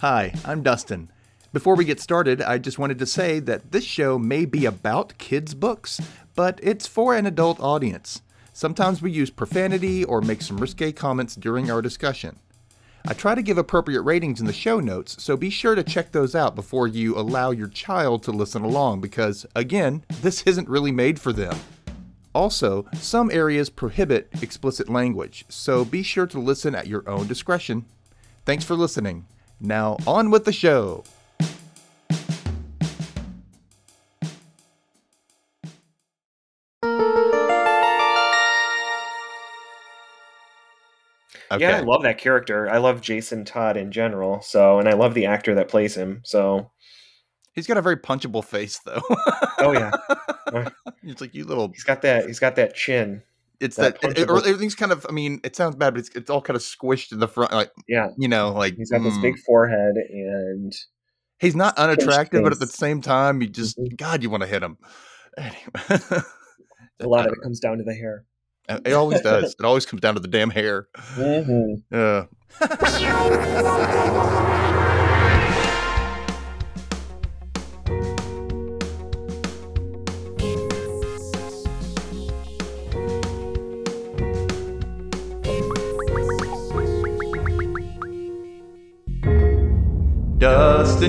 Hi, I'm Dustin. Before we get started, I just wanted to say that this show may be about kids' books, but it's for an adult audience. Sometimes we use profanity or make some risque comments during our discussion. I try to give appropriate ratings in the show notes, so be sure to check those out before you allow your child to listen along because, again, this isn't really made for them. Also, some areas prohibit explicit language, so be sure to listen at your own discretion. Thanks for listening. Now, on with the show. Okay. Yeah, I love that character. I love Jason Todd in general. So, and I love the actor that plays him. So, he's got a very punchable face, though. oh yeah, it's like you little. He's got that. He's got that chin. It's that, that it, everything's kind of. I mean, it sounds bad, but it's it's all kind of squished in the front. Like yeah, you know, like he's got mm. this big forehead, and he's not unattractive, but at the same time, you just mm-hmm. God, you want to hit him. Anyway, a lot of it comes down to the hair. It always does. it always comes down to the damn hair. Mm-hmm. Uh.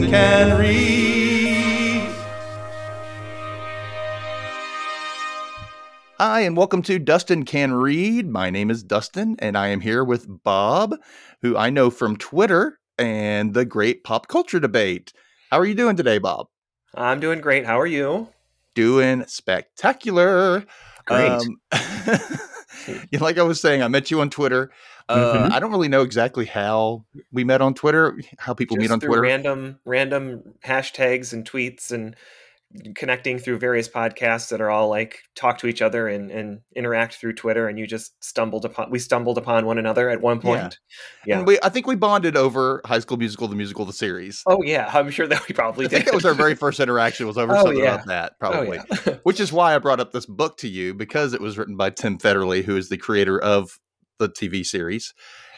Can read. Hi, and welcome to Dustin Can Read. My name is Dustin, and I am here with Bob, who I know from Twitter and the great pop culture debate. How are you doing today, Bob? I'm doing great. How are you? Doing spectacular. Great. Um, like I was saying, I met you on Twitter. Uh, mm-hmm. I don't really know exactly how we met on Twitter, how people Just meet on Twitter. Random, random hashtags and tweets and connecting through various podcasts that are all like talk to each other and, and interact through Twitter. And you just stumbled upon, we stumbled upon one another at one point. Yeah. yeah. we, I think we bonded over High School Musical, the musical, the series. Oh yeah. I'm sure that we probably did. I think that was our very first interaction was over oh, something yeah. about that oh, probably, oh, yeah. which is why I brought up this book to you because it was written by Tim Federle, who is the creator of the TV series.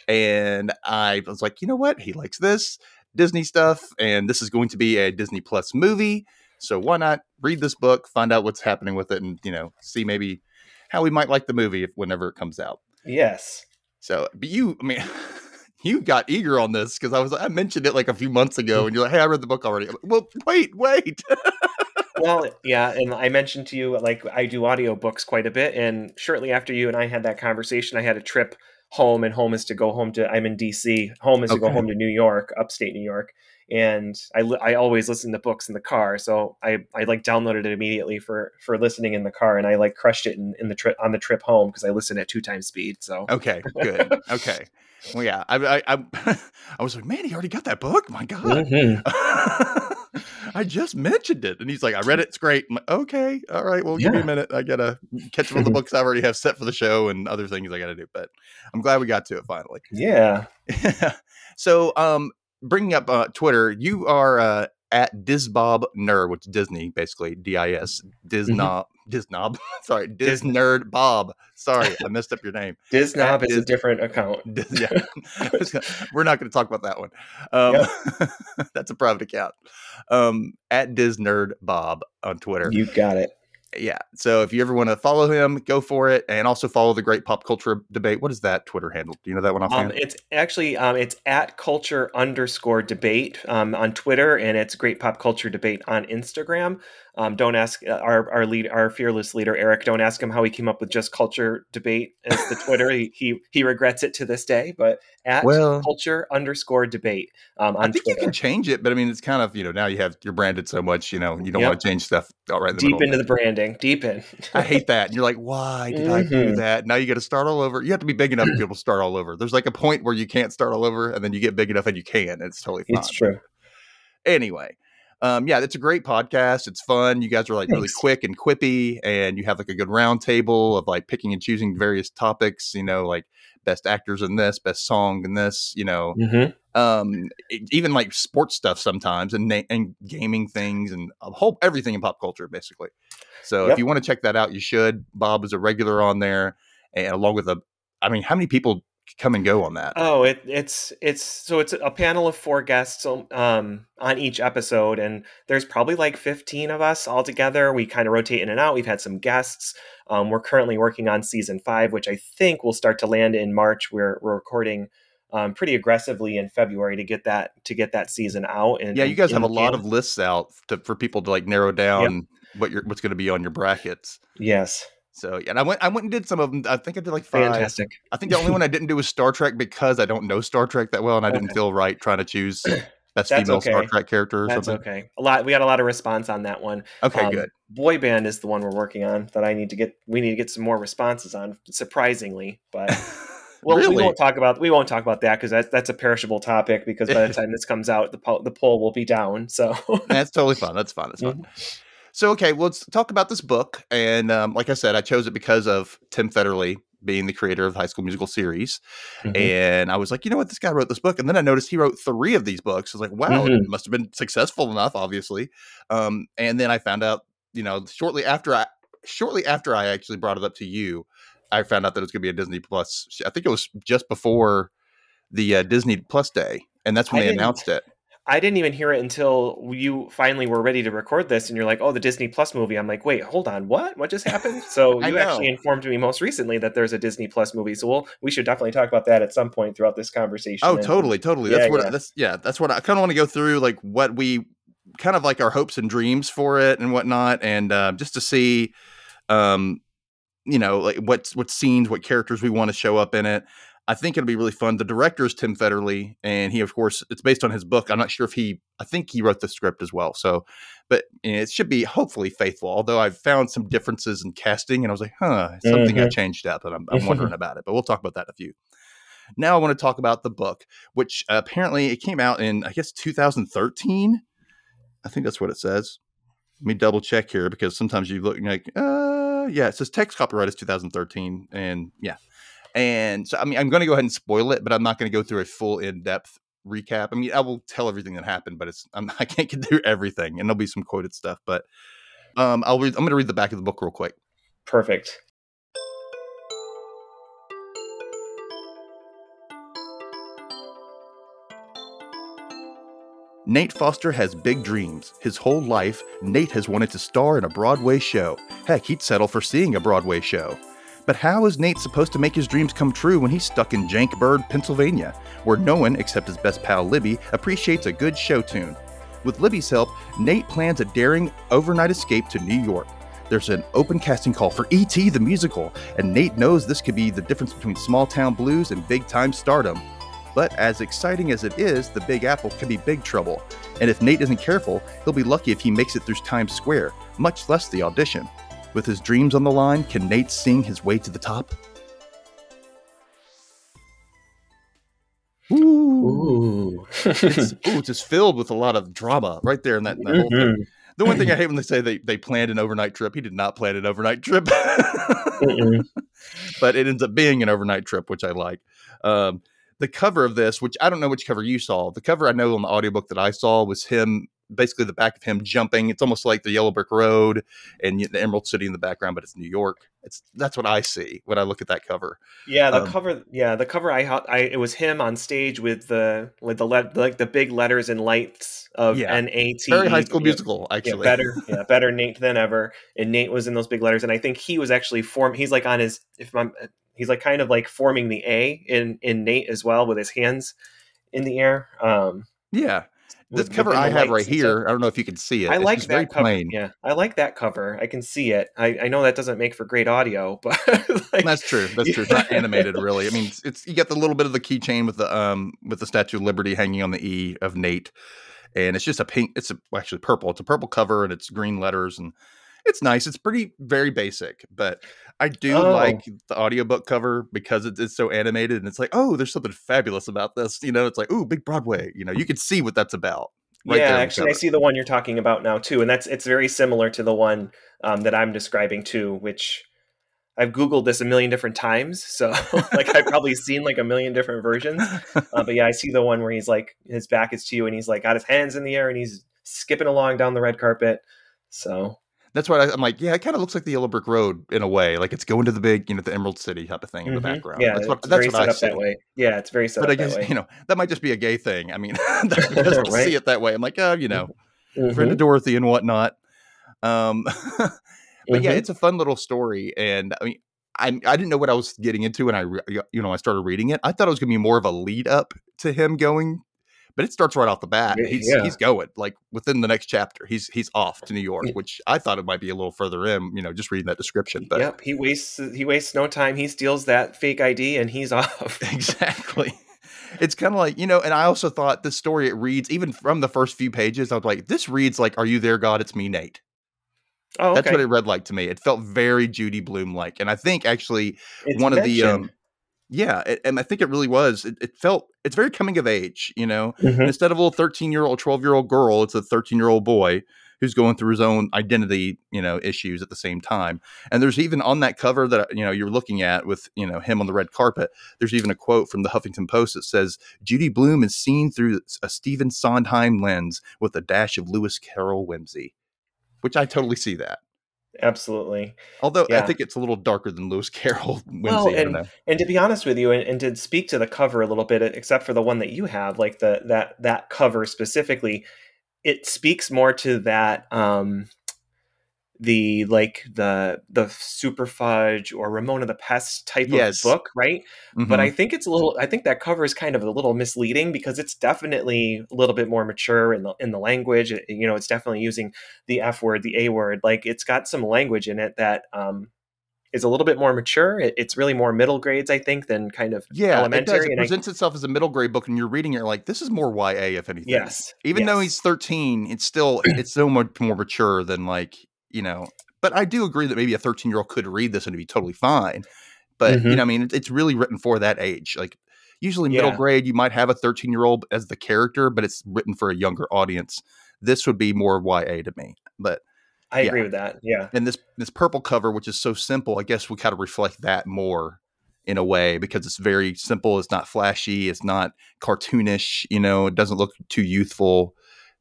And I was like, you know what? He likes this Disney stuff, and this is going to be a Disney Plus movie. So why not read this book, find out what's happening with it, and you know, see maybe how we might like the movie if whenever it comes out. Yes. So, but you, I mean, you got eager on this because I was I mentioned it like a few months ago, mm. and you're like, "Hey, I read the book already." Like, well, wait, wait. well, yeah, and I mentioned to you like I do audiobooks quite a bit, and shortly after you and I had that conversation, I had a trip home and home is to go home to i'm in dc home is okay. to go home to new york upstate new york and i i always listen to books in the car so i i like downloaded it immediately for for listening in the car and i like crushed it in, in the trip on the trip home because i listen at two times speed so. Okay good. Okay. Well yeah i i i, I was like man he already got that book? My god. Mm-hmm. I just mentioned it. And he's like, I read it. It's great. Like, okay. All right. Well, yeah. give me a minute. I got to catch up on the books I already have set for the show and other things I got to do. But I'm glad we got to it finally. Yeah. so, um, bringing up uh, Twitter, you are uh, at Disbob Nerd, which is Disney, basically D I S Disnob mm-hmm. Disnob. Sorry, Dis Nerd Bob. Sorry, I messed up your name. Disnob is Dis- a different account. Dis- yeah, we're not going to talk about that one. Um, yep. that's a private account. Um, at Dis Nerd Bob on Twitter. You got it yeah. So if you ever want to follow him, go for it, and also follow the Great Pop Culture Debate. What is that Twitter handle? Do you know that one offhand? Um, it's actually um, it's at culture underscore debate um, on Twitter, and it's Great Pop Culture Debate on Instagram. Um, don't ask uh, our our lead, our fearless leader Eric. Don't ask him how he came up with just culture debate as the Twitter. he, he, he regrets it to this day. But at well, culture underscore debate um, on I think Twitter. you can change it, but I mean it's kind of you know now you have you're branded so much you know you don't yep. want to change stuff all right in deep into the branding, deep in. I hate that. And you're like, why did mm-hmm. I do mm-hmm. that? Now you got to start all over. You have to be big enough to be able to start all over. There's like a point where you can't start all over, and then you get big enough and you can. It's totally fine. It's true. Anyway, um, yeah, it's a great podcast. It's fun. You guys are like Thanks. really quick and quippy, and you have like a good roundtable of like picking and choosing various topics. You know, like best actors in this, best song in this. You know, mm-hmm. um, even like sports stuff sometimes, and na- and gaming things, and a whole everything in pop culture basically. So yep. if you want to check that out, you should. Bob is a regular on there, and along with a, I mean, how many people come and go on that? Oh, it, it's it's so it's a panel of four guests um, on each episode, and there's probably like 15 of us all together. We kind of rotate in and out. We've had some guests. Um, we're currently working on season five, which I think will start to land in March. We're we're recording um, pretty aggressively in February to get that to get that season out. And yeah, you guys have a lot of lists out to, for people to like narrow down yep. what you're what's going to be on your brackets. Yes. So yeah, and I went I went and did some of them. I think I did like five. Fantastic. I think the only one I didn't do was Star Trek because I don't know Star Trek that well, and I okay. didn't feel right trying to choose best That's female okay. Star Trek character or That's something. okay. A lot. We got a lot of response on that one. Okay, um, good. Boy band is the one we're working on that I need to get. We need to get some more responses on. Surprisingly, but. Well, really? we won't talk about we won't talk about that because that's that's a perishable topic. Because by the time this comes out, the po- the poll will be down. So that's totally fun. That's fun. That's fun. Mm-hmm. So, okay, well, let's talk about this book. And um, like I said, I chose it because of Tim Federle being the creator of the High School Musical series. Mm-hmm. And I was like, you know what? This guy wrote this book. And then I noticed he wrote three of these books. I was like, wow, mm-hmm. it must have been successful enough, obviously. Um, and then I found out, you know, shortly after I, shortly after I actually brought it up to you, I found out that it was going to be a Disney Plus. I think it was just before the uh, Disney Plus day. And that's when I they announced it. I didn't even hear it until you finally were ready to record this, and you're like, "Oh, the Disney Plus movie." I'm like, "Wait, hold on, what? What just happened?" So you actually informed me most recently that there's a Disney Plus movie. So we'll we should definitely talk about that at some point throughout this conversation. Oh, and, totally, totally. That's yeah, what yeah. that's yeah, that's what I kind of want to go through, like what we kind of like our hopes and dreams for it and whatnot, and uh, just to see, um, you know, like what what scenes, what characters we want to show up in it. I think it'll be really fun. The director is Tim Federle, and he, of course, it's based on his book. I'm not sure if he, I think he wrote the script as well. So, but it should be hopefully faithful. Although I've found some differences in casting, and I was like, huh, something mm-hmm. I changed up, and I'm, I'm wondering about it. But we'll talk about that in a few. Now I want to talk about the book, which uh, apparently it came out in, I guess, 2013. I think that's what it says. Let me double check here because sometimes you look like, uh, yeah, it says text copyright is 2013, and yeah. And so, I mean, I'm going to go ahead and spoil it, but I'm not going to go through a full in depth recap. I mean, I will tell everything that happened, but it's I'm, I can't get through everything, and there'll be some quoted stuff. But um, I'll read. I'm going to read the back of the book real quick. Perfect. Nate Foster has big dreams. His whole life, Nate has wanted to star in a Broadway show. Heck, he'd settle for seeing a Broadway show. But how is Nate supposed to make his dreams come true when he's stuck in Jankburg, Pennsylvania, where no one except his best pal Libby appreciates a good show tune? With Libby's help, Nate plans a daring overnight escape to New York. There's an open casting call for E.T. the musical, and Nate knows this could be the difference between small town blues and big time stardom. But as exciting as it is, the Big Apple can be big trouble, and if Nate isn't careful, he'll be lucky if he makes it through Times Square, much less the audition. With his dreams on the line, can Nate sing his way to the top? Ooh. Ooh. it's, ooh, just filled with a lot of drama right there in that, in that whole thing. Mm-hmm. The one thing I hate when they say they, they planned an overnight trip, he did not plan an overnight trip. but it ends up being an overnight trip, which I like. Um, the cover of this, which I don't know which cover you saw, the cover I know on the audiobook that I saw was him basically the back of him jumping. It's almost like the Yellow Brick Road and the Emerald City in the background, but it's New York. It's that's what I see when I look at that cover. Yeah, the um, cover. Yeah, the cover. I, I it was him on stage with the like the like the big letters and lights of yeah, N A T. Very High School Musical, actually. Yeah, better, yeah, better Nate than ever. And Nate was in those big letters, and I think he was actually form. He's like on his if I'm. He's like kind of like forming the A in in Nate as well with his hands in the air. Um, yeah, this cover I have right here. I don't know if you can see it. I it's like that cover. Plain. Yeah, I like that cover. I can see it. I, I know that doesn't make for great audio, but like, that's true. That's true. It's not animated really. I mean, it's, it's you get the little bit of the keychain with the um with the Statue of Liberty hanging on the E of Nate, and it's just a pink. It's a, actually purple. It's a purple cover and it's green letters and it's nice. It's pretty very basic, but I do oh. like the audiobook cover because it's, it's so animated and it's like, oh, there's something fabulous about this. You know, it's like, oh, big Broadway. You know, you can see what that's about. Right yeah, actually, I see the one you're talking about now too, and that's it's very similar to the one um, that I'm describing too, which I've googled this a million different times, so like I've probably seen like a million different versions. Uh, but yeah, I see the one where he's like his back is to you, and he's like got his hands in the air, and he's skipping along down the red carpet. So That's why I, am like. Yeah, it kind of looks like the Yellow Brick Road in a way. Like it's going to the big, you know, the Emerald City type of thing in the Mhm. background. Yeah, that's what that's very what set I up see. that way. Yeah, it's very set But I guess you know that might just be a gay thing. I mean, Right. see it that way. I'm like, oh, you know, Mhm. friend of Dorothy and whatnot. Um, but yeah, Mhm. it's a fun little story, and I mean, I I didn't know what I was getting into when I re- you know I started reading it. I thought it was gonna be more of a lead up to him going, but it starts right off the bat. He's yeah. he's going like within the next chapter. He's he's off to New York, which I thought it might be a little further in. You know, just reading that description, but yep, he wastes he wastes no time. He steals that fake ID and he's off. exactly. It's kind of like you know, and I also thought the story it reads even from the first few pages. I was like, this reads like, "Are you there, God? It's me, Nate." Oh, okay. That's what it read like to me. It felt very Judy Blume like, and I think actually It's one of the um, yeah, it, and I think it really was. It, it felt it's very coming of age, you know. Mhm. Instead of a little thirteen year old, twelve year old girl, it's a thirteen year old boy who's going through his own identity, you know, issues at the same time. And there's even on that cover that you know you're looking at with you know him on the red carpet. There's even a quote from the Huffington Post that says Judy Blume is seen through a Stephen Sondheim lens with a dash of Lewis Carroll whimsy, which I totally see that. Absolutely. Although I think it's a little darker than Lewis Carroll. Well, and and to be honest with you, and, and to speak to the cover a little bit, except for the one that you have, like the that that cover specifically, it speaks more to that um the like the the Superfudge or Ramona the Pest type Yes. of book, right? But Mhm. I think it's a little. I think that cover is kind of a little misleading because it's definitely a little bit more mature in the in the language. It- you know, it's definitely using the F word, the A word. Like it's got some language in it that um, is a little bit more mature. It, it's really more middle grades, I think, than kind of Yeah, it elementary. It and I- presents itself as a middle grade book, and you're reading it, you're like, this is more YA, if anything. yes, Even though he's 13, it's still it's so much more mature than like you know. But I do agree that maybe a 13 year old could read this and it'd be totally fine. But you Mhm. know, I mean, it's really written for that age. Like usually middle Yeah. grade, you might have a 13 year old as the character, but it's written for a younger audience. This would be more YA to me. But I yeah. agree with that. Yeah. and this this purple cover, which is so simple, I guess we kind of reflect that more in a way because it's very simple. It's not flashy. It's not cartoonish. You know, it doesn't look too youthful.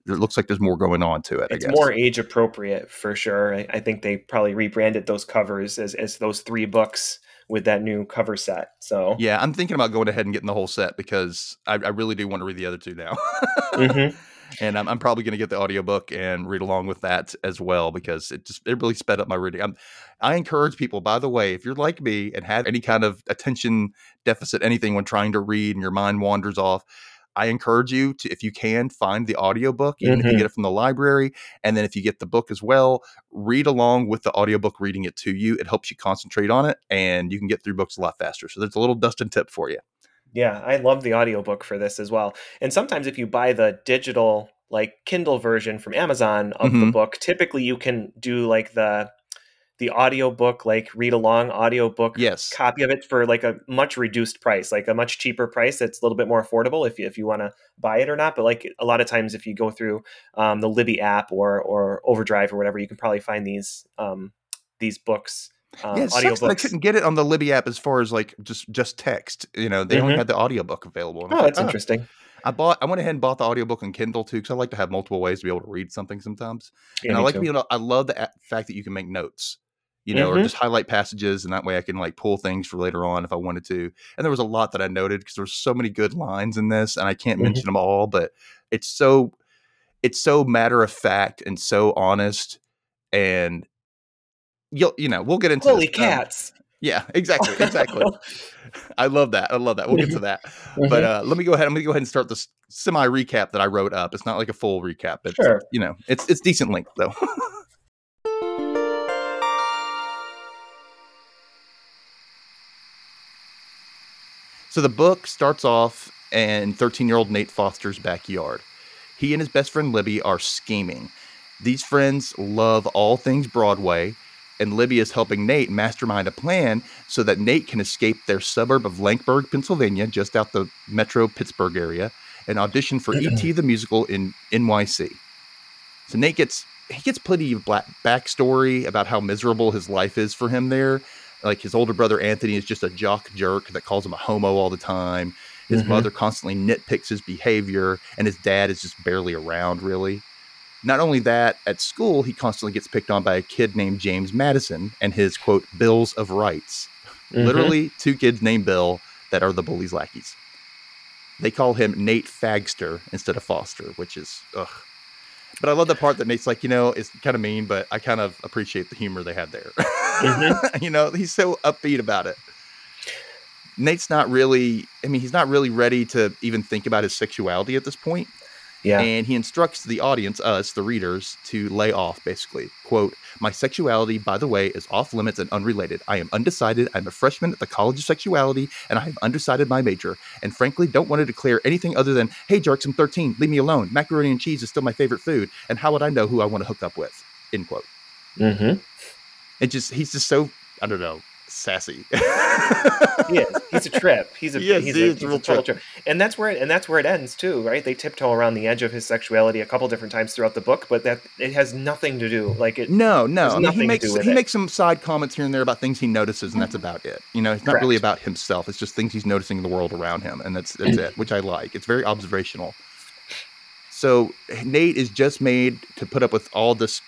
It looks like there's more going on to it. It's I guess. more age appropriate for sure. I, I think they probably rebranded those covers as, as those three books with that new cover set. So Yeah, I'm thinking about going ahead and getting the whole set because I, I really do want to read the other two now. Mhm. And I'm, I'm probably going to get the audiobook and read along with that as well because it just it really sped up my reading. I'm, I encourage people, by the way, if you're like me and have any kind of attention deficit, anything when trying to read and your mind wanders off, I encourage you to, if you can, find the audiobook, even if you get it from the library. And then if you get the book as well, read along with the audiobook reading it to you. It helps you concentrate on it and you can get through books a lot faster. So there's a little Dustin tip for you. Yeah, I love the audiobook for this as well. And sometimes if you buy the digital like Kindle version from Amazon of the Mhm. book, typically you can do like the the audiobook like read along audiobook Yes. copy of it for like a much reduced price, like a much cheaper price that's a little bit more affordable if you if you want to buy it or not. But like a lot of times if you go through um, the Libby app or or Overdrive or whatever, you can probably find these um, these books um, Yeah, it sucks that I couldn't get it on the Libby app as far as like just just text. You know, they only Mhm. had the audiobook available. And Oh, like, that's interesting. I bought. I went ahead and bought the audiobook on Kindle too because I like to have multiple ways to be able to read something sometimes. Yeah, and I like too. being. able- I love the fact that you can make notes. You know, or Mhm. just highlight passages, and that way I can like pull things for later on if I wanted to. And there was a lot that I noted because there was so many good lines in this, and I can't Mhm. mention them all, but it's so it's so matter of fact and so honest, and you'll you know we'll get into Holy this. Um, cats! yeah, exactly, exactly. I love that. I love that. We'll get to that. But uh, let me go ahead. I'm going to go ahead and start this semi recap that I wrote up. It's not like a full recap. It's, Sure. You know, it's it's decent length though. so the book starts off in 13 year old Nate Foster's backyard. He and his best friend Libby are scheming. These friends love all things Broadway, and Libby is helping Nate mastermind a plan so that Nate can escape their suburb of Jankburg, Pennsylvania, just out the metro Pittsburgh area, and audition for E.T. the musical in NYC. So Nate gets he gets plenty of black backstory about how miserable his life is for him there. Like his older brother Anthony is just a jock jerk that calls him a homo all the time. His Mhm. mother constantly nitpicks his behavior, and his dad is just barely around, really. Not only that, at school, he constantly gets picked on by a kid named James Madison and his quote, bills of rights. Mm-hmm. Literally, two kids named Bill that are the bully's lackeys. They call him Nate Fagster instead of Foster, which is, ugh. But I love the part that Nate's like, you know, it's kind of mean, but I kind of appreciate the humor they had there. Mm-hmm. you know, he's so upbeat about it. Nate's not really, I mean, he's not really ready to even think about his sexuality at this point. Yeah. And he instructs the audience, us, the readers, to lay off basically. Quote, My sexuality, by the way, is off limits and unrelated. I am undecided. I'm a freshman at the College of Sexuality, and I have undecided my major. And frankly, don't want to declare anything other than, hey, Jarks, I'm 13. Leave me alone. Macaroni and cheese is still my favorite food. And how would I know who I want to hook up with? End quote. Mm-hmm. And just, he's just so, I don't know, sassy. he is. He's a trip. He's a yes, he's, he a, he's a total trip. And that's where it, and that's where it ends too, right? They tiptoe around the edge of his sexuality a couple different times throughout the book, but that it has nothing to do like it. No, no. I mean, he makes he it. makes some side comments here and there about things he notices, and that's about it. You know, it's not Correct. really about himself. It's just things he's noticing in the world around him, and that's that's it, which I like. It's very observational. So Nate is just made to put up with all this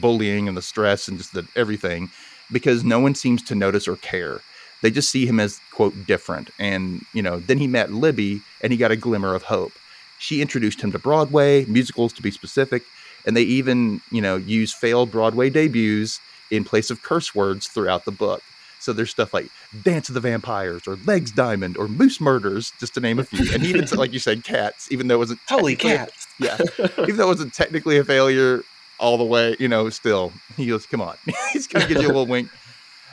bullying and the stress and just the everything because no one seems to notice or care. They just see him as quote different. And, you know, then he met Libby and he got a glimmer of hope. She introduced him to Broadway, musicals to be specific, and they even, you know, use failed Broadway debuts in place of curse words throughout the book. So there's stuff like Dance of the Vampires or Legs Diamond or Moose Murders, just to name a few. And even like you said, cats, even though it wasn't holy cats. Yeah. even though it wasn't technically a failure all the way, you know, still he goes, Come on. He's kind of gives you a little wink.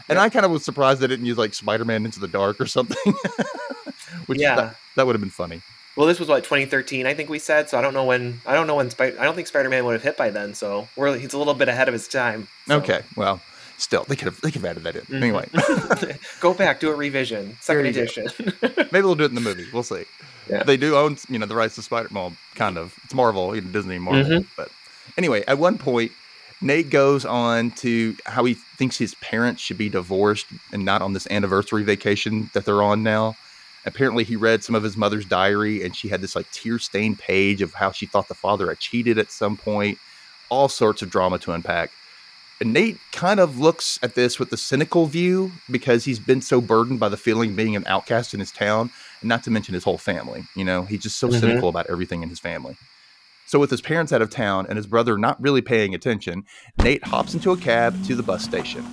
And I kind of was surprised they didn't use like Spider Man Into the Dark or something. Which yeah, that, that would have been funny. Well, this was what 2013, I think we said. So I don't know when. I don't know when. Spider. I don't think Spider Man would have hit by then. So we're he's a little bit ahead of his time. So. Okay, well, still they could have they could have added that in mm-hmm. anyway. Go back, do a revision, second edition. Maybe they'll do it in the movie. We'll see. Yeah. They do own you know the rights to Spider. Well, kind of. It's Marvel, know, Disney Marvel, mm-hmm. but anyway, at one point Nate goes on to how he thinks his parents should be divorced and not on this anniversary vacation that they're on now. Apparently, he read some of his mother's diary and she had this like tear stained page of how she thought the father had cheated at some point. All sorts of drama to unpack. And Nate kind of looks at this with the cynical view because he's been so burdened by the feeling of being an outcast in his town, and not to mention his whole family. You know, he's just so mm-hmm. cynical about everything in his family. So, with his parents out of town and his brother not really paying attention, Nate hops into a cab to the bus station.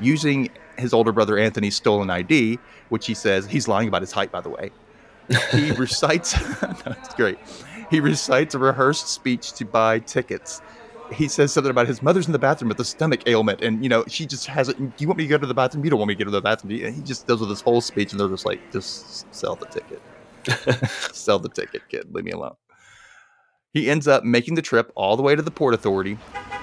Using his older brother Anthony's stolen ID, which he says he's lying about his height, by the way, he recites. that's great. He recites a rehearsed speech to buy tickets he says something about his mother's in the bathroom with a stomach ailment, and you know she just has it. Do you want me to go to the bathroom? You don't want me to go to the bathroom. And he just does with this whole speech, and they're just like, just sell the ticket, sell the ticket, kid. Leave me alone. He ends up making the trip all the way to the Port Authority,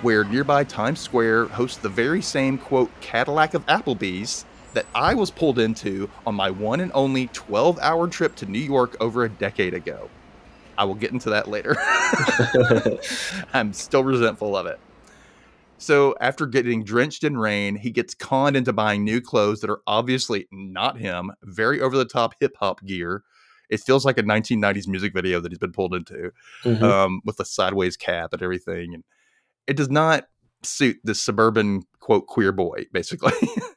where nearby Times Square hosts the very same quote Cadillac of Applebee's that I was pulled into on my one and only 12 hour trip to New York over a decade ago. I will get into that later. I'm still resentful of it. So, after getting drenched in rain, he gets conned into buying new clothes that are obviously not him, very over the top hip hop gear. It feels like a 1990s music video that he's been pulled into mm-hmm. um, with a sideways cap and everything. And it does not suit this suburban, quote, queer boy, basically.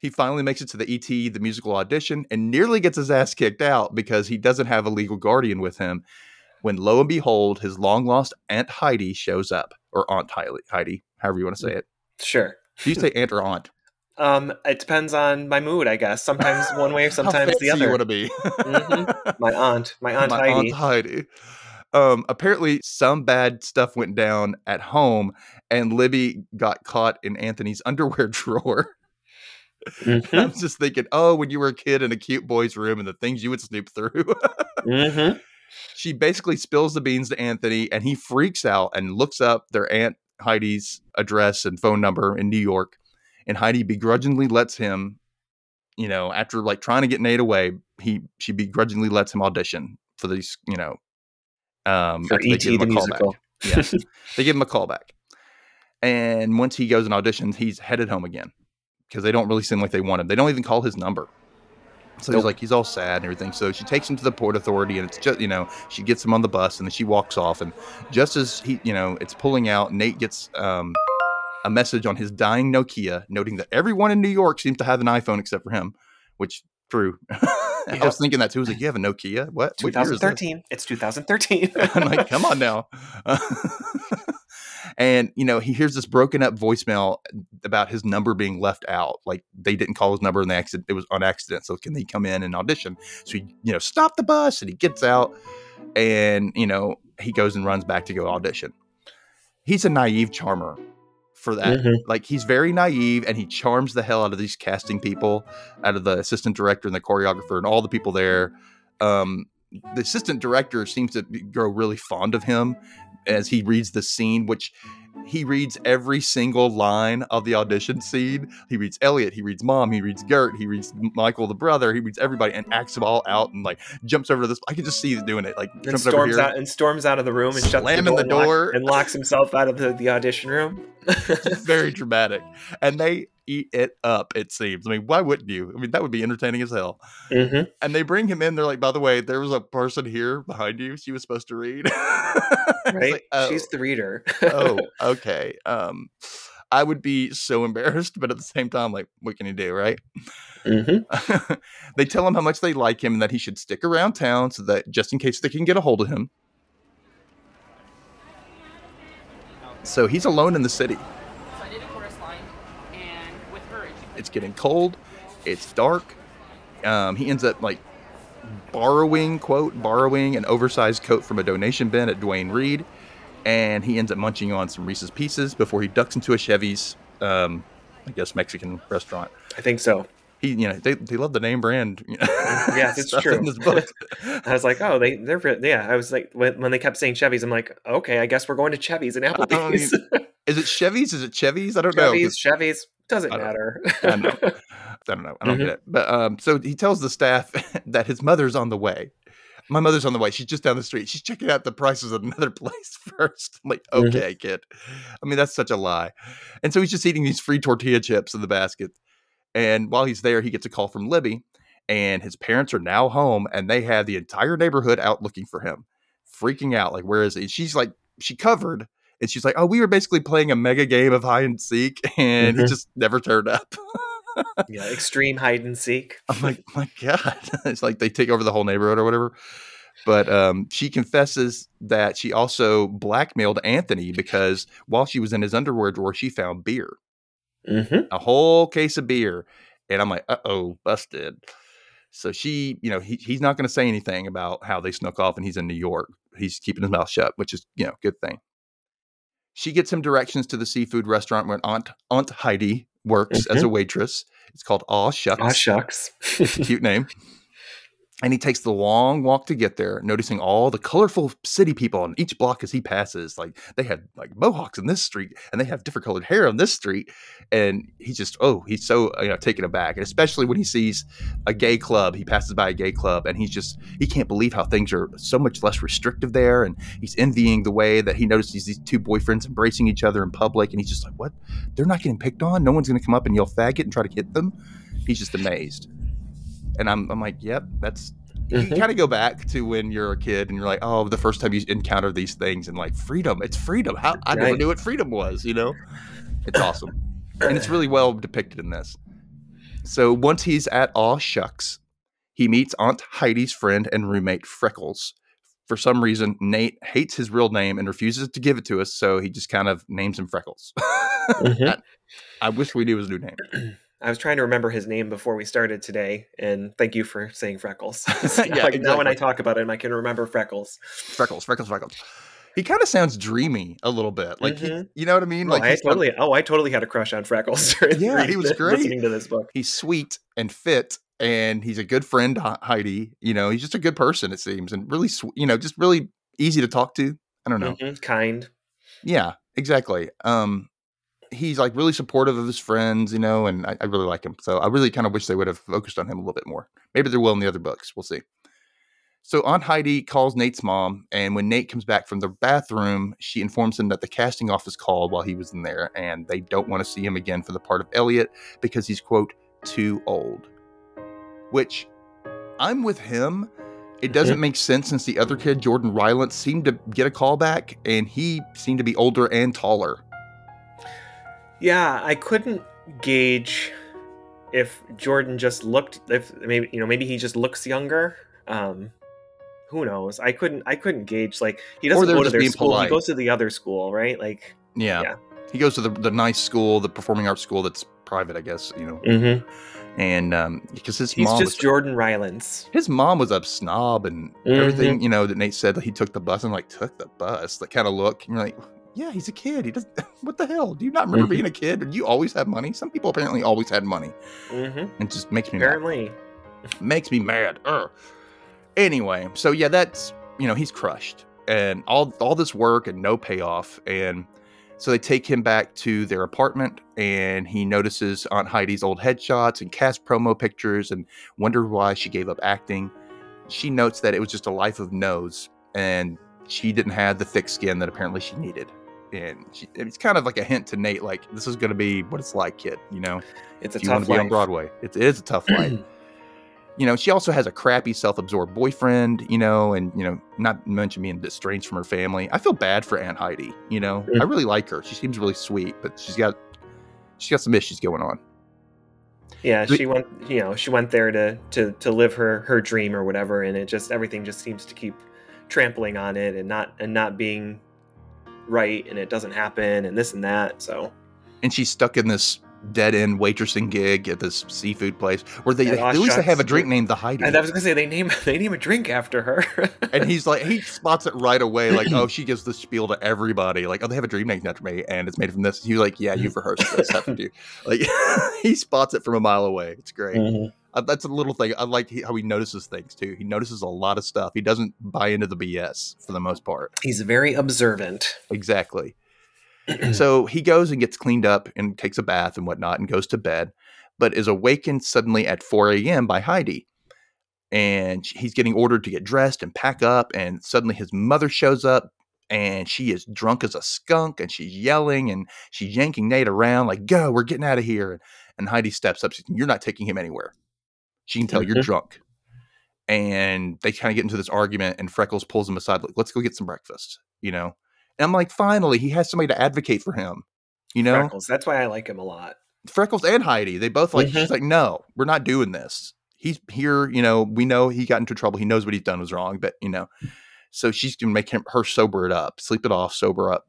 He finally makes it to the ET, the musical audition, and nearly gets his ass kicked out because he doesn't have a legal guardian with him. When lo and behold, his long lost Aunt Heidi shows up, or Aunt Heidi, however you want to say it. Sure. Do you say aunt or aunt? Um, it depends on my mood, I guess. Sometimes one way, sometimes the other. You want to be mm-hmm. my aunt, my aunt my Heidi. Aunt Heidi. Um, apparently, some bad stuff went down at home, and Libby got caught in Anthony's underwear drawer. Mm-hmm. I'm just thinking, oh, when you were a kid in a cute boy's room and the things you would snoop through. mm-hmm. She basically spills the beans to Anthony and he freaks out and looks up their Aunt Heidi's address and phone number in New York. And Heidi begrudgingly lets him, you know, after like trying to get Nate away, he she begrudgingly lets him audition for these, you know, um, for ET the musical. Yeah, they give him a call back. And once he goes and auditions, he's headed home again because they don't really seem like they want him. They don't even call his number. So he's like, he's all sad and everything. So she takes him to the port authority, and it's just, you know, she gets him on the bus, and then she walks off. And just as he, you know, it's pulling out, Nate gets um, a message on his dying Nokia, noting that everyone in New York seems to have an iPhone except for him, which true. I was thinking that too. I was like, you have a Nokia? What? What year is this? 2013. It's 2013. I'm like, come on now. and you know, he hears this broken up voicemail about his number being left out. Like they didn't call his number in the accident; it was on accident. So can they come in and audition? So he, you know, stop the bus, and he gets out, and you know, he goes and runs back to go audition. He's a naive charmer for that. Mhm. Like he's very naive and he charms the hell out of these casting people, out of the assistant director and the choreographer and all the people there. Um, the assistant director seems to be- grow really fond of him as he reads the scene, which he reads every single line of the audition scene. He reads Elliot, he reads Mom, he reads Gert, he reads Michael the brother, he reads everybody and acts them all out and like jumps over to this. I can just see he's doing it. Like and jumps over storms here. out and storms out of the room and shuts the the door, and, door. lock- and locks himself out of the, the audition room. Very dramatic. And they eat it up, it seems. I mean, why wouldn't you? I mean, that would be entertaining as hell. hmm And they bring him in. They're like, by the way, there was a person here behind you. She was supposed to read. Right? like, oh, She's the reader. oh, okay. Um, I would be so embarrassed, but at the same time, like, what can you do, right? hmm they tell him how much they like him and that he should stick around town so that just in case they can get a hold of him. So he's alone in the city. So I did a chorus line, and with her, It's getting cold. It's dark. Um, he ends up like borrowing, quote, borrowing an oversized coat from a donation bin at Duane Reade, and he ends up munching on some Reese's Pieces before he ducks into a Chevy's, um, I guess Mexican restaurant. I think so. He, you know, they, they love the name brand. you know, Yes, it's true. In this book. I was like, oh, they they're re- yeah. I was like, when, when they kept saying Chevy's, I'm like, okay, I guess we're going to Chevy's and Applebee's. Is it Chevy's? Is it Chevy's? I don't know. 'cause- Chevy's, Chevy's doesn't I matter. I know. I don't know. I don't Mhm. get it. But um, so he tells the staff that his mother's on the way. My mother's on the way. She's just down the street. She's checking out the prices at another place first. I'm like, Mhm. okay, kid. I mean, that's such a lie. And so he's just eating these free tortilla chips in the basket. And while he's there, he gets a call from Libby, and his parents are now home, and they have the entire neighborhood out looking for him, freaking out. Like, where is he? She's like, she covered, and she's like, oh, we were basically playing a mega game of hide and seek, and he Mhm. just never turned up. yeah, extreme hide and seek. I'm like, my God. it's like they take over the whole neighborhood or whatever. But um, she confesses that she also blackmailed Anthony because while she was in his underwear drawer, she found beer, hmm a whole case of beer. And I'm like, uh oh, busted. So she, you know, he, he's not going to say anything about how they snuck off and he's in New York. He's keeping his mouth shut, which is, you know, good thing. She gets him directions to the seafood restaurant where Aunt Aunt Heidi works as a waitress. It's called Aw Shucks. Aw, shucks. cute name. And he takes the long walk to get there, noticing all the colorful city people on each block as he passes. Like they have like mohawks in this street, and they have different colored hair on this street. And he's just oh, he's so you know taken aback, and especially when he sees a gay club. He passes by a gay club, and he's just he can't believe how things are so much less restrictive there. And he's envying the way that he notices these two boyfriends embracing each other in public, and he's just like, what? They're not getting picked on. No one's going to come up and yell faggot and try to hit them. He's just amazed and I'm, I'm like, yep, that's. You Mhm. kind of go back to when you're a kid and you're like, oh, the first time you encounter these things and like freedom, it's freedom. How I never Right. knew what freedom was, you know? It's awesome, and it's really well depicted in this. So once he's at Aw Shucks, he meets Aunt Heidi's friend and roommate Freckles. For some reason, Nate hates his real name and refuses to give it to us, so he just kind of names him Freckles. Mhm. I wish we knew his new name. I was trying to remember his name before we started today, and thank you for saying Freckles. Yeah, like now when I talk about him, I can remember Freckles. Freckles, Freckles, Freckles. He kind of sounds dreamy a little bit. Like, he- Mhm. you know what I mean? Oh, Like, I totally, oh, I totally had a crush on Freckles. during Yeah, he was great. Listening to this book. he's sweet and fit, and he's a good friend, Heidi. You know, he's just a good person, it seems, and really, sw- you know, just really easy to talk to. I don't know. Mhm, Kind. Yeah, exactly. Um, he's like really supportive of his friends, you know, and I, I really like him. So I really kind of wish they would have focused on him a little bit more. Maybe they will in the other books. We'll see. So Aunt Heidi calls Nate's mom, and when Nate comes back from the bathroom, she informs him that the casting office called while he was in there, and they don't want to see him again for the part of Elliot because he's quote too old. Which, I, I really like him. So I really kind of wish they would have focused on him a little bit more. Maybe there will in the other books. We'll see. So Aunt Heidi calls Nate's mom, and when Nate comes back from the bathroom, she informs him that the casting office called while he was in there, and they don't want to see him again for the part of Elliot because he's quote too old. I'm with him. It mm-hmm. doesn't make sense since the other kid, Jordan Rylance, seemed to get a call back, and he seemed to be older and taller. Yeah, I couldn't gauge if Jordan just looked if maybe you know maybe he just looks younger. Um who knows? I couldn't I couldn't gauge like he doesn't go to their school. polite. He goes to the other school, right? Like Yeah. Yeah. He goes to the, the nice school, the performing arts school that's private, I guess, you know. mm-hmm. And um because his he's mom just was, Jordan Rylance. his mom was a snob and Mhm. everything, you know, that Nate said that he took the bus and like took the bus, that kind of look. And you're like, yeah, he's a kid. He doesn't what the hell? Do you not remember Mhm. being a kid? Did you always have money? Some people apparently always had money. Mm-hmm. It just makes me mad. Apparently. makes me mad. Ugh. Anyway, so yeah, that's you know he's crushed, and all all this work and no payoff, and so they take him back to their apartment, and he notices Aunt Heidi's old headshots and cast promo pictures, and wonder why she gave up acting. She notes that it was just a life of no's, and she didn't have the thick skin that apparently she needed. And she, it's kind of like a hint to Nate, like this is going to be what it's like, kid. You know, It's a you want tough to be on. Broadway, it is a tough life you know, she also has a crappy self-absorbed boyfriend, you know, and you know, not to mention being estranged from her family. I feel bad for Aunt Heidi. You know, Mm. I really like her. She seems really sweet, but she's got she's got some issues going on. Yeah, she went. You know, she went there to to to live her her dream or whatever, and it just everything just seems to keep trampling on it and not and not being right, and it doesn't happen, and this and that. So And she's stuck in this dead end waitressing gig at this seafood place where they Yeah, at least they have a drink named the Heidi. and I was gonna say they name they name a drink after her. and he's like, he spots it right away. Like, oh, she gives the spiel to everybody. Like, oh, they have a dream named after me, and it's made from this. He's like, yeah, you've rehearsed this, haven't you? Like, he spots it from a mile away. It's great. Mhm. Uh, that's a little thing. I like he, how he notices things too. He notices a lot of stuff. He doesn't buy into the BS for the most part. He's very observant. Exactly. so he goes and gets cleaned up and takes a bath and whatnot and goes to bed, but is awakened suddenly at 4 a.m. by Heidi. And he's getting ordered to get dressed and pack up. And suddenly his mother shows up and she is drunk as a skunk and she's yelling and she's yanking Nate around, like, go, we're getting out of here. And Heidi steps up. She's, You're not taking him anywhere. She can tell you're drunk. And they kind of get into this argument, and Freckles pulls him aside, like, let's go get some breakfast, you know? And I'm like, finally, he has somebody to advocate for him. You know, Freckles. That's why I like him a lot. Freckles and Heidi, they both like, Mhm. she's like, no, we're not doing this. He's here, you know, we know he got into trouble. He knows what he's done was wrong, but, you know, so she's going to make him, her sober it up, sleep it off, sober up.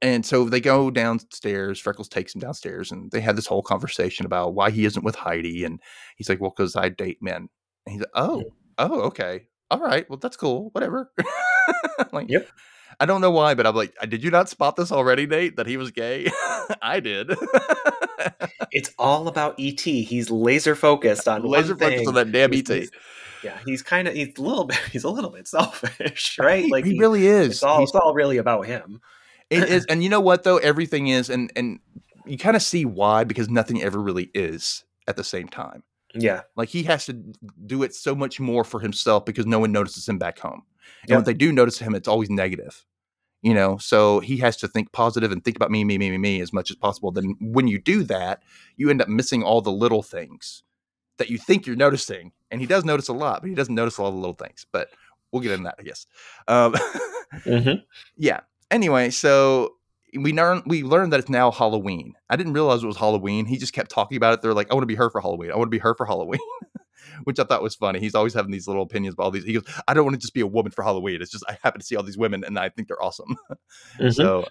And so they go downstairs. Freckles takes him downstairs and they have this whole conversation about why he isn't with Heidi. And he's like, well, because I date men. And he's like, oh, oh, okay. All right. Well, that's cool. Whatever. like, Yep. I don't know why, but I'm like, did you not spot this already, Nate? That he was gay? I did. It's all about ET. He's laser focused on Laser focused on that damn He's- ET. he's- Yeah, he's kind of he's a little bit he's a little bit selfish, right? He, Like he really is. it's all He's- it's all really about him. It is, and you know what though? Everything is, and and you kind of see why because nothing ever really is at the same time. Yeah, Like he has to do it so much more for himself because no one notices him back home. And Yep. when they do notice him, it's always negative. You know, so he has to think positive and think about me, me, me, me, me as much as possible. Then when you do that, you end up missing all the little things that you think you're noticing. And he does notice a lot, but he doesn't notice all the little things. But we'll get into that, I guess. Um, Mhm. yeah. Anyway, so we learn we learned that it's now Halloween. I didn't realize it was Halloween. He just kept talking about it. They're like, I want to be her for Halloween. I want to be her for Halloween. Which I thought was funny. He's always having these little opinions about all these. He goes, I don't want to just be a woman for Halloween. It's just I happen to see all these women and I think they're awesome. Mhm. So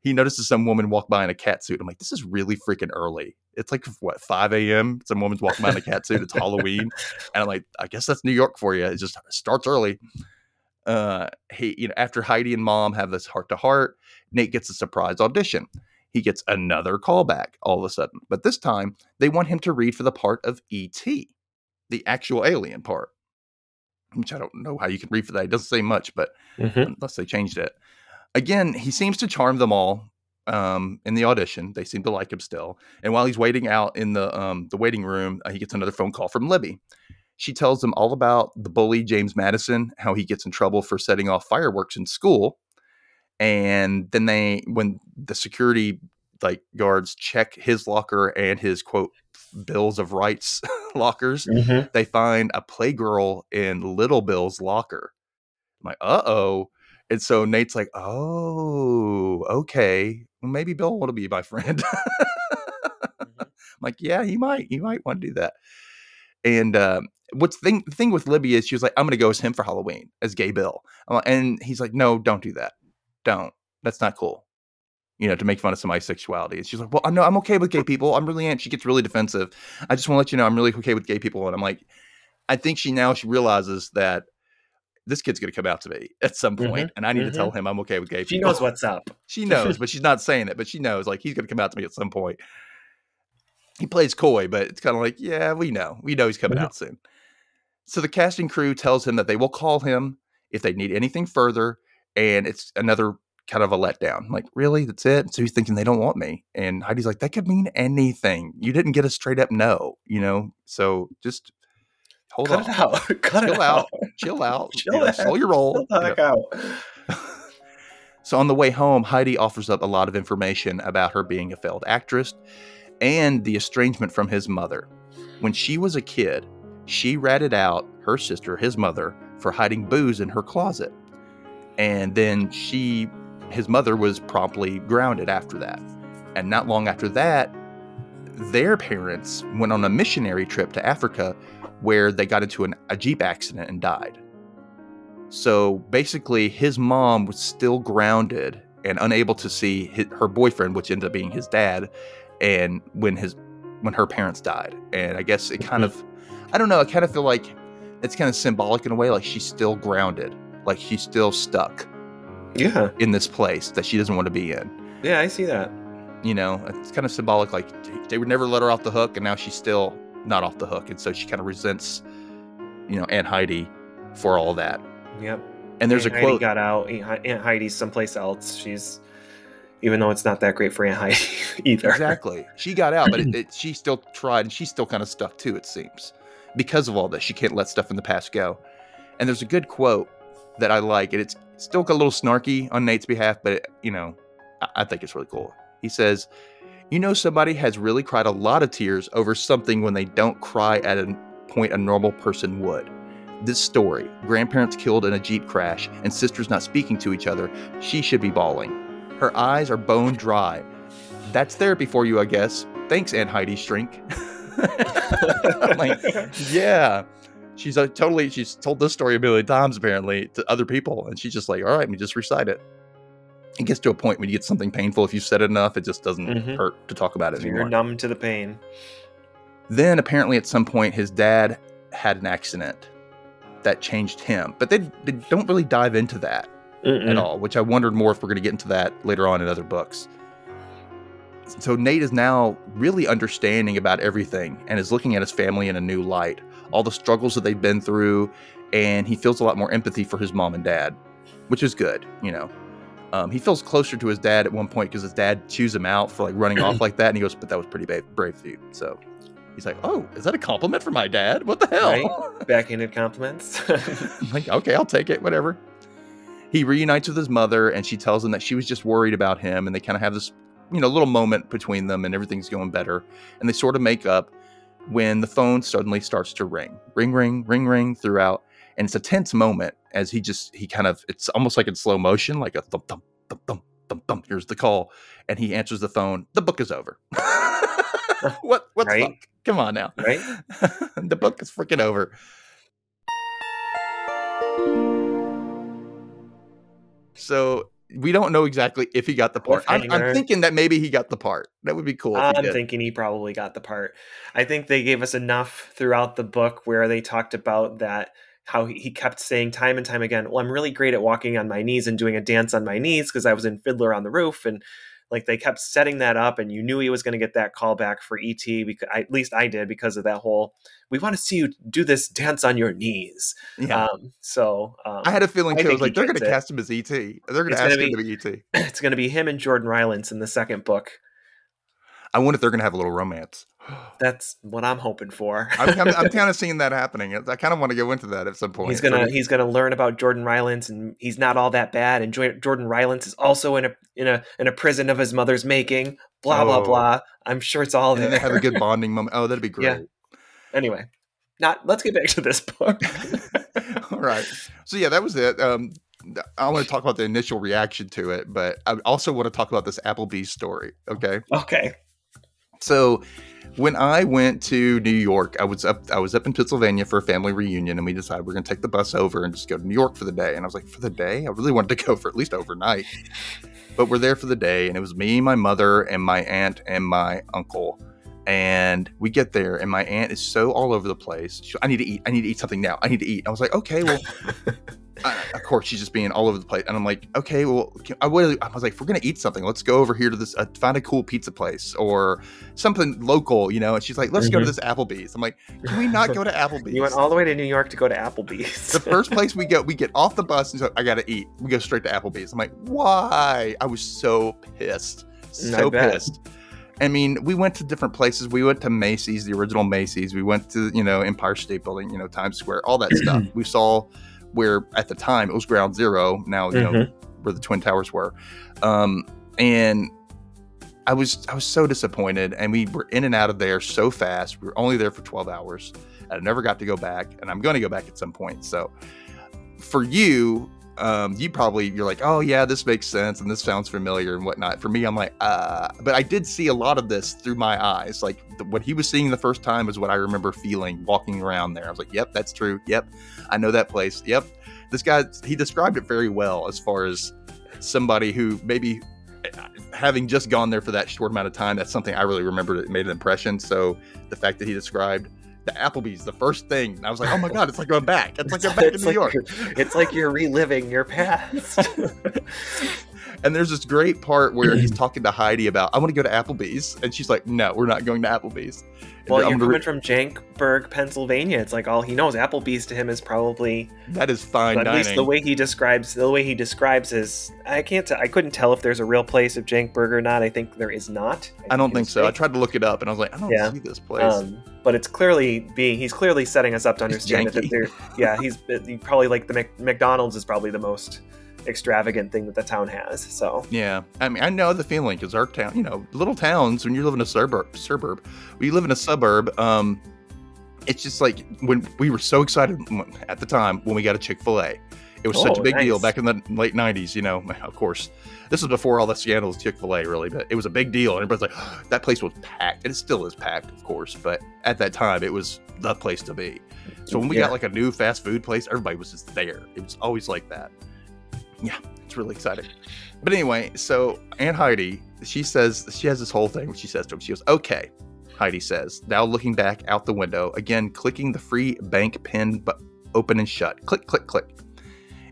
he notices some woman walk by in a cat suit. I'm like, this is really freaking early. It's like what 5 a.m. Some woman's walking by in a cat suit. It's Halloween, and I'm like, I guess that's New York for you. It just starts early. Uh, he, you know, after Heidi and Mom have this heart to heart, Nate gets a surprise audition. He gets another callback all of a sudden, but this time they want him to read for the part of E.T., the actual alien part. Which I don't know how you can read for that. It doesn't say much, but Mhm. unless they changed it. Again, he seems to charm them all um, in the audition. They seem to like him still. And while he's waiting out in the um, the waiting room, uh, he gets another phone call from Libby. She tells them all about the bully James Madison, how he gets in trouble for setting off fireworks in school. And then they, when the security like guards check his locker and his quote bills of rights lockers, Mhm. they find a playgirl in Little Bill's locker. I'm like, uh oh. And so Nate's like, oh, okay. Well, maybe Bill want to be my friend. I'm like, yeah, he might. He might want to do that. And um, what's thing the thing with Libby is she was like, I'm gonna go as him for Halloween as Gay Bill. And he's like, no, don't do that. Don't. That's not cool. You know, to make fun of somebody's sexuality. And she's like, well, I no, I'm okay with gay people. I'm really am. She gets really defensive. I just want to let you know I'm really okay with gay people. And I'm like, I think she now she realizes that this kid's gonna come out to me at some point, and I need mhm. to tell him I'm okay with gay people. She people. knows what's up. She knows, but she's not saying it. But she knows, like he's gonna come out to me at some point. He plays coy, but it's kind of like, yeah, we know, we know he's coming Mhm. out soon. So the casting crew tells him that they will call him if they need anything further, and it's another kind of a letdown. I'm like, really? That's it? So he's thinking they don't want me, and Heidi's like, that could mean anything. You didn't get a straight up no, you know. So just hold Cut on, it out. Cut chill it out, out. chill out, Chill you know, out. slow your roll. Chill the heck out. So on the way home, Heidi offers up a lot of information about her being a failed actress and the estrangement from his mother. When she was a kid, she ratted out her sister, his mother, for hiding booze in her closet. And then she, his mother, was promptly grounded after that. And not long after that, their parents went on a missionary trip to Africa where they got into an, a Jeep accident and died. So basically, his mom was still grounded and unable to see his, her boyfriend, which ended up being his dad, and when his when her parents died. And I guess it kind mm-hmm. of, I don't know, I kind of feel like it's kind of symbolic in a way, like she's still grounded, like she's still stuck Yeah. in this place that she doesn't want to be in. Yeah, I see that. You know, it's kind of symbolic, like they would never let her off the hook, and now she's still not off the hook, and so she kind of resents, you know, Aunt Heidi for all that. Yep. And there's Aunt a Heidi quote. got out. Aunt Aunt Heidi's someplace else. She's, even though it's not that great for Aunt Heidi either. Exactly. She got out, but it, it, she still tried, and she's still kind of stuck too. It seems because of all this, she can't let stuff in the past go. And there's a good quote that I like, and it's still a little snarky on Nate's behalf, but it, you know, I, I think it's really cool. He says, "You know, somebody has really cried a lot of tears over something when they don't cry at a point a normal person would." This story, grandparents killed in a Jeep crash and sisters not speaking to each other, she should be bawling. Her eyes are bone dry. That's therapy for you, I guess. Thanks, Aunt Heidi Shrink. I'm like, yeah. She's uh, totally, she's told this story a million times apparently to other people. And she's just like, all right, let me just recite it. It gets to a point when you get something painful. If you've said it enough, it just doesn't Mhm. hurt to talk about it anymore. You're numb to the pain. Then apparently at some point, his dad had an accident that changed him. But they, they don't really dive into that Mm-mm. at all, which I wondered more if we're going to get into that later on in other books. So Nate is now really understanding about everything and is looking at his family in a new light, all the struggles that they've been through, and he feels a lot more empathy for his mom and dad, which is good, you know. Um, he feels closer to his dad at one point because his dad chews him out for like running off like that, and he goes, "But that was pretty brave, brave of you." So he's like, "Oh, is that a compliment for my dad? What the hell?" Right? Backhanded compliments. I'm like, okay, I'll take it, whatever. He reunites with his mother, and she tells him that she was just worried about him, and they kind of have this, you know, little moment between them, and everything's going better, and they sort of make up when the phone suddenly starts to ring, ring, ring, ring, ring throughout, and it's a tense moment as he just he kind of it's almost like in slow motion, like a thump, thump, thump, thump, thump, thump. Here's the call, and he answers the phone. The book is over. what? What the Right? fuck? Come on now. right? the book is freaking over. So we don't know exactly if he got the part. I'm, I'm thinking that maybe he got the part. That would be cool. If I'm did. thinking he probably got the part. I think they gave us enough throughout the book where they talked about that how he he kept saying time and time again, "Well, I'm really great at walking on my knees and doing a dance on my knees because I was in Fiddler on the Roof." And like they kept setting that up, and you knew he was going to get that call back for ET. Because at least I did because of that whole. We want to see you do this dance on your knees. yeah. Um, so um, I had a feeling too. I was like, they're going to cast him as ET. They're going to ask gonna him to be ET. it's going to be him and Jordan Rylance in the second book. I wonder if they're going to have a little romance. That's what I'm hoping for. I'm, I'm, I'm kind of seeing that happening. I kind of want to go into that at some point. He's gonna we- he's gonna learn about Jordan Rylance, and he's not all that bad. And Jordan Rylance is also in a in a in a prison of his mother's making. blah blah Oh. blah. I'm sure it's all And there. they have a good bonding moment. Oh, that'd be great. Yeah. anyway, not. Let's get back to this book. All right. So yeah, that was it. Um, I want to talk about the initial reaction to it, but I also want to talk about this Applebee's story. Okay. okay. So when I went to New York, I was up I was up in Pennsylvania for a family reunion and we decided we're gonna take the bus over and just go to New York for the day. And I was like, for the day? I really wanted to go for at least overnight. But we're there for the day, and it was me, my mother, and my aunt and my uncle. And we get there, and my aunt is so all over the place. She, I need to eat. I need to eat something now. I need to eat. I was like, okay, well, I, of course she's just being all over the place. And I'm like, okay, well, can, I, really, I was like, if we're gonna eat something, let's go over here to this, uh, find a cool pizza place or something local, you know. And she's like, let's go to Mhm. this Applebee's. I'm like, can we not go to Applebee's? You went all the way to New York to go to Applebee's. the first place we go, we get off the bus and so I gotta eat. We go straight to Applebee's. I'm like, why? I was so pissed, so bet. pissed. I mean, we went to different places. We went to Macy's, the original Macy's. We went to you know Empire State Building, you know Times Square, all that stuff. We saw where at the time it was Ground Zero. Now you know Mm-hmm. where the Twin Towers were, um, and I was I was so disappointed. And we were in and out of there so fast. We were only there for twelve hours. I never got to go back, and I'm going to go back at some point. So for you, um, you probably you're like, oh yeah, this makes sense, and this sounds familiar and whatnot. For me, I'm like, uh, but I did see a lot of this through my eyes. Like what he was seeing the first time is what I remember feeling walking around there. I was like, yep, that's true. Yep, I know that place. Yep, this guy he described it very well as far as somebody who maybe having just gone there for that short amount of time that's something i really remember that made an impression so the fact that he described the applebee's the first thing and i was like oh my god it's like going back it's like going back to It's new like york it's like you're reliving your past. and there's this great part where he's talking to heidi about i want to go to applebee's and she's like no we're not going to applebee's And well, I'm you're coming re- from Jankburg, Pennsylvania. It's like all he knows. Applebee's to him is probably that is fine at dining least the way he describes the way he describes his. I can't. T- I couldn't tell if there's a real place of Jankburg or not. I think there is not. i don't think is so i tried to look it up and i was like i don't Yeah. see this place Um, but it's clearly being he's clearly setting us up to understand that, that janky. there yeah he's probably like the Mc, McDonald's is probably the most extravagant thing that the town has so Yeah, I mean, I know the feeling because our town, you know, little towns. When you live in a suburb, suburb, when you live in a suburb, um, it's just like when we were so excited at the time when we got a Chick Fil A. It was such a Oh, big deal back in the late '90s. You know, of course, this was before all the scandals Chick Fil A really, but it was a big deal, and everybody's like, that place was packed, and it still is packed, of course. But at that time, it was the place to be. So when we Yeah. got like a new fast food place, everybody was just there. It was always like that. Yeah, it's really exciting. But anyway, so Aunt Heidi, she says she has this whole thing. She says to him, she goes, "Okay." Heidi says, now looking back out the window, again clicking the free bank pin but open and shut. Click, click, click.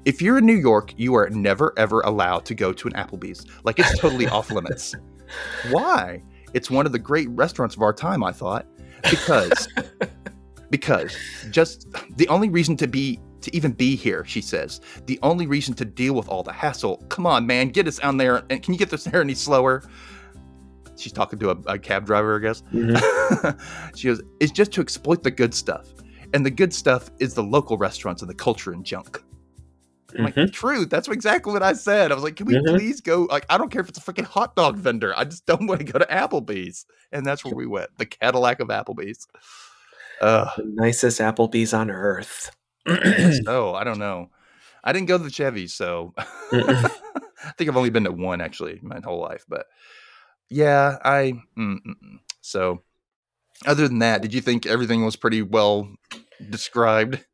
If you're in New York, you are never ever allowed to go to an Applebee's. Like it's totally off limits. Why? It's one of the great restaurants of our time, I thought. Because because just the only reason to be to even be here, she says. The only reason to deal with all the hassle. Come on, man, get us down there. And can you get this there any slower? She's talking to a, a cab driver, I guess. Mm-hmm. she goes, "It's just to exploit the good stuff, and the good stuff is the local restaurants and the culture and junk." I'm like, Mhm. true. That's exactly what I said. I was like, can we Mhm. please go? Like, I don't care if it's a freaking hot dog vendor. I just don't want to go to Applebee's. And that's where we went. The Cadillac of Applebee's. Uh, the nicest applebee's on earth so I don't know. I didn't go to the Chevy, so I think I've only been to one actually my whole life. But yeah, I. Mm, mm, mm. So other than that, did you think everything was pretty well described?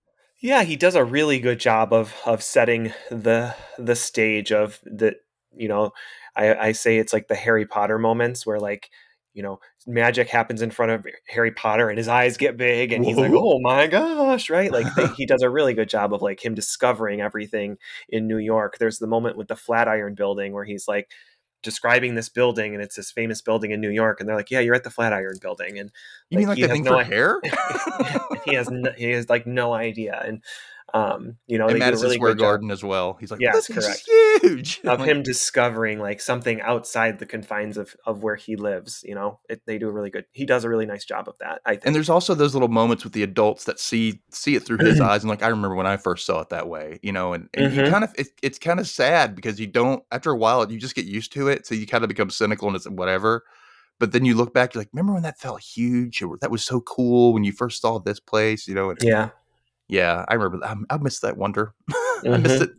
Yeah, he does a really good job of of setting the the stage of the you know, I, I say it's like the Harry Potter moments where like, you know, magic happens in front of Harry Potter and his eyes get big and he's like, Oh my gosh, right? Like they, he does a really good job of like him discovering everything in New York. There's the moment with the Flatiron building where he's like describing this building and it's this famous building in New York and they're like, Yeah, you're at the Flatiron building and You mean like he the has thing no for i- hair? he has no, he has like no idea and um you know and they do a Madison really Square good job Garden as well. He's like, Yeah, is correct. huge. of Like, him discovering like something outside the confines of of where he lives you know it, they do a really good he does a really nice job of that i think and there's also those little moments with the adults that see see it through his eyes and like i remember when i first saw it that way you know and, and you Mhm. kind of it, it's kind of sad because you don't after a while you just get used to it so you kind of become cynical and it's whatever but then you look back, you're like, remember when that felt huge? Or that was so cool when you first saw this place, you know? And, Yeah. Yeah, I remember. I, I miss that wonder. I miss Mhm. it.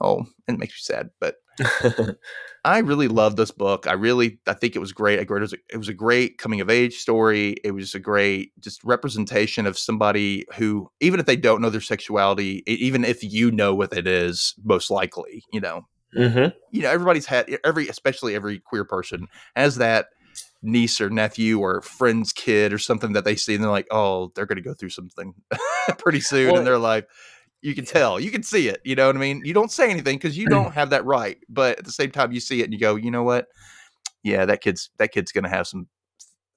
Oh, it makes me sad, but I really love this book. I really, I think it was great. I. It was a, it was a great coming of age story. It was a great just representation of somebody who, even if they don't know their sexuality, even if you know what it is, most likely, you know, hmm you know, everybody's had every, especially every queer person has that niece or nephew or friend's kid or something that they see and they're like, oh, they're going to go through something pretty soon Well, in their life. You can tell, you can see it. You know what I mean? You don't say anything because you don't have that right, but at the same time, you see it and you go, you know what? Yeah, that kid's that kid's going to have some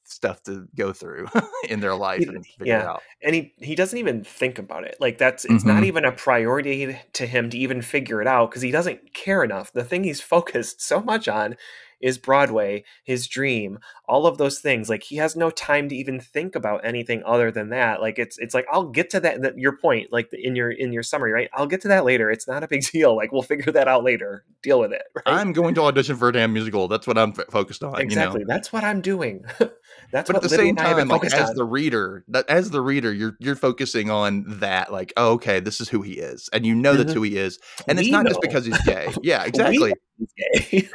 stuff to go through in their life and figure it yeah. out. and he he doesn't even think about it like that's it's not Mhm. even a priority to him to even figure it out because he doesn't care enough the thing he's focused so much on is broadway his dream all of those things like he has no time to even think about anything other than that like it's it's like i'll get to that, that your point like in your in your summary right i'll get to that later it's not a big deal like we'll figure that out later deal with it right I'm going to audition for a damn musical. That's what I'm f- focused on. exactly You know? that's what i'm doing that's But what at the Libby same time, like as on. the reader, that as the reader, you're you're focusing on that, like, oh, okay, this is who he is, and you know that's Mhm. who he is, and it's We not just because he's gay. Yeah, exactly. know he's gay.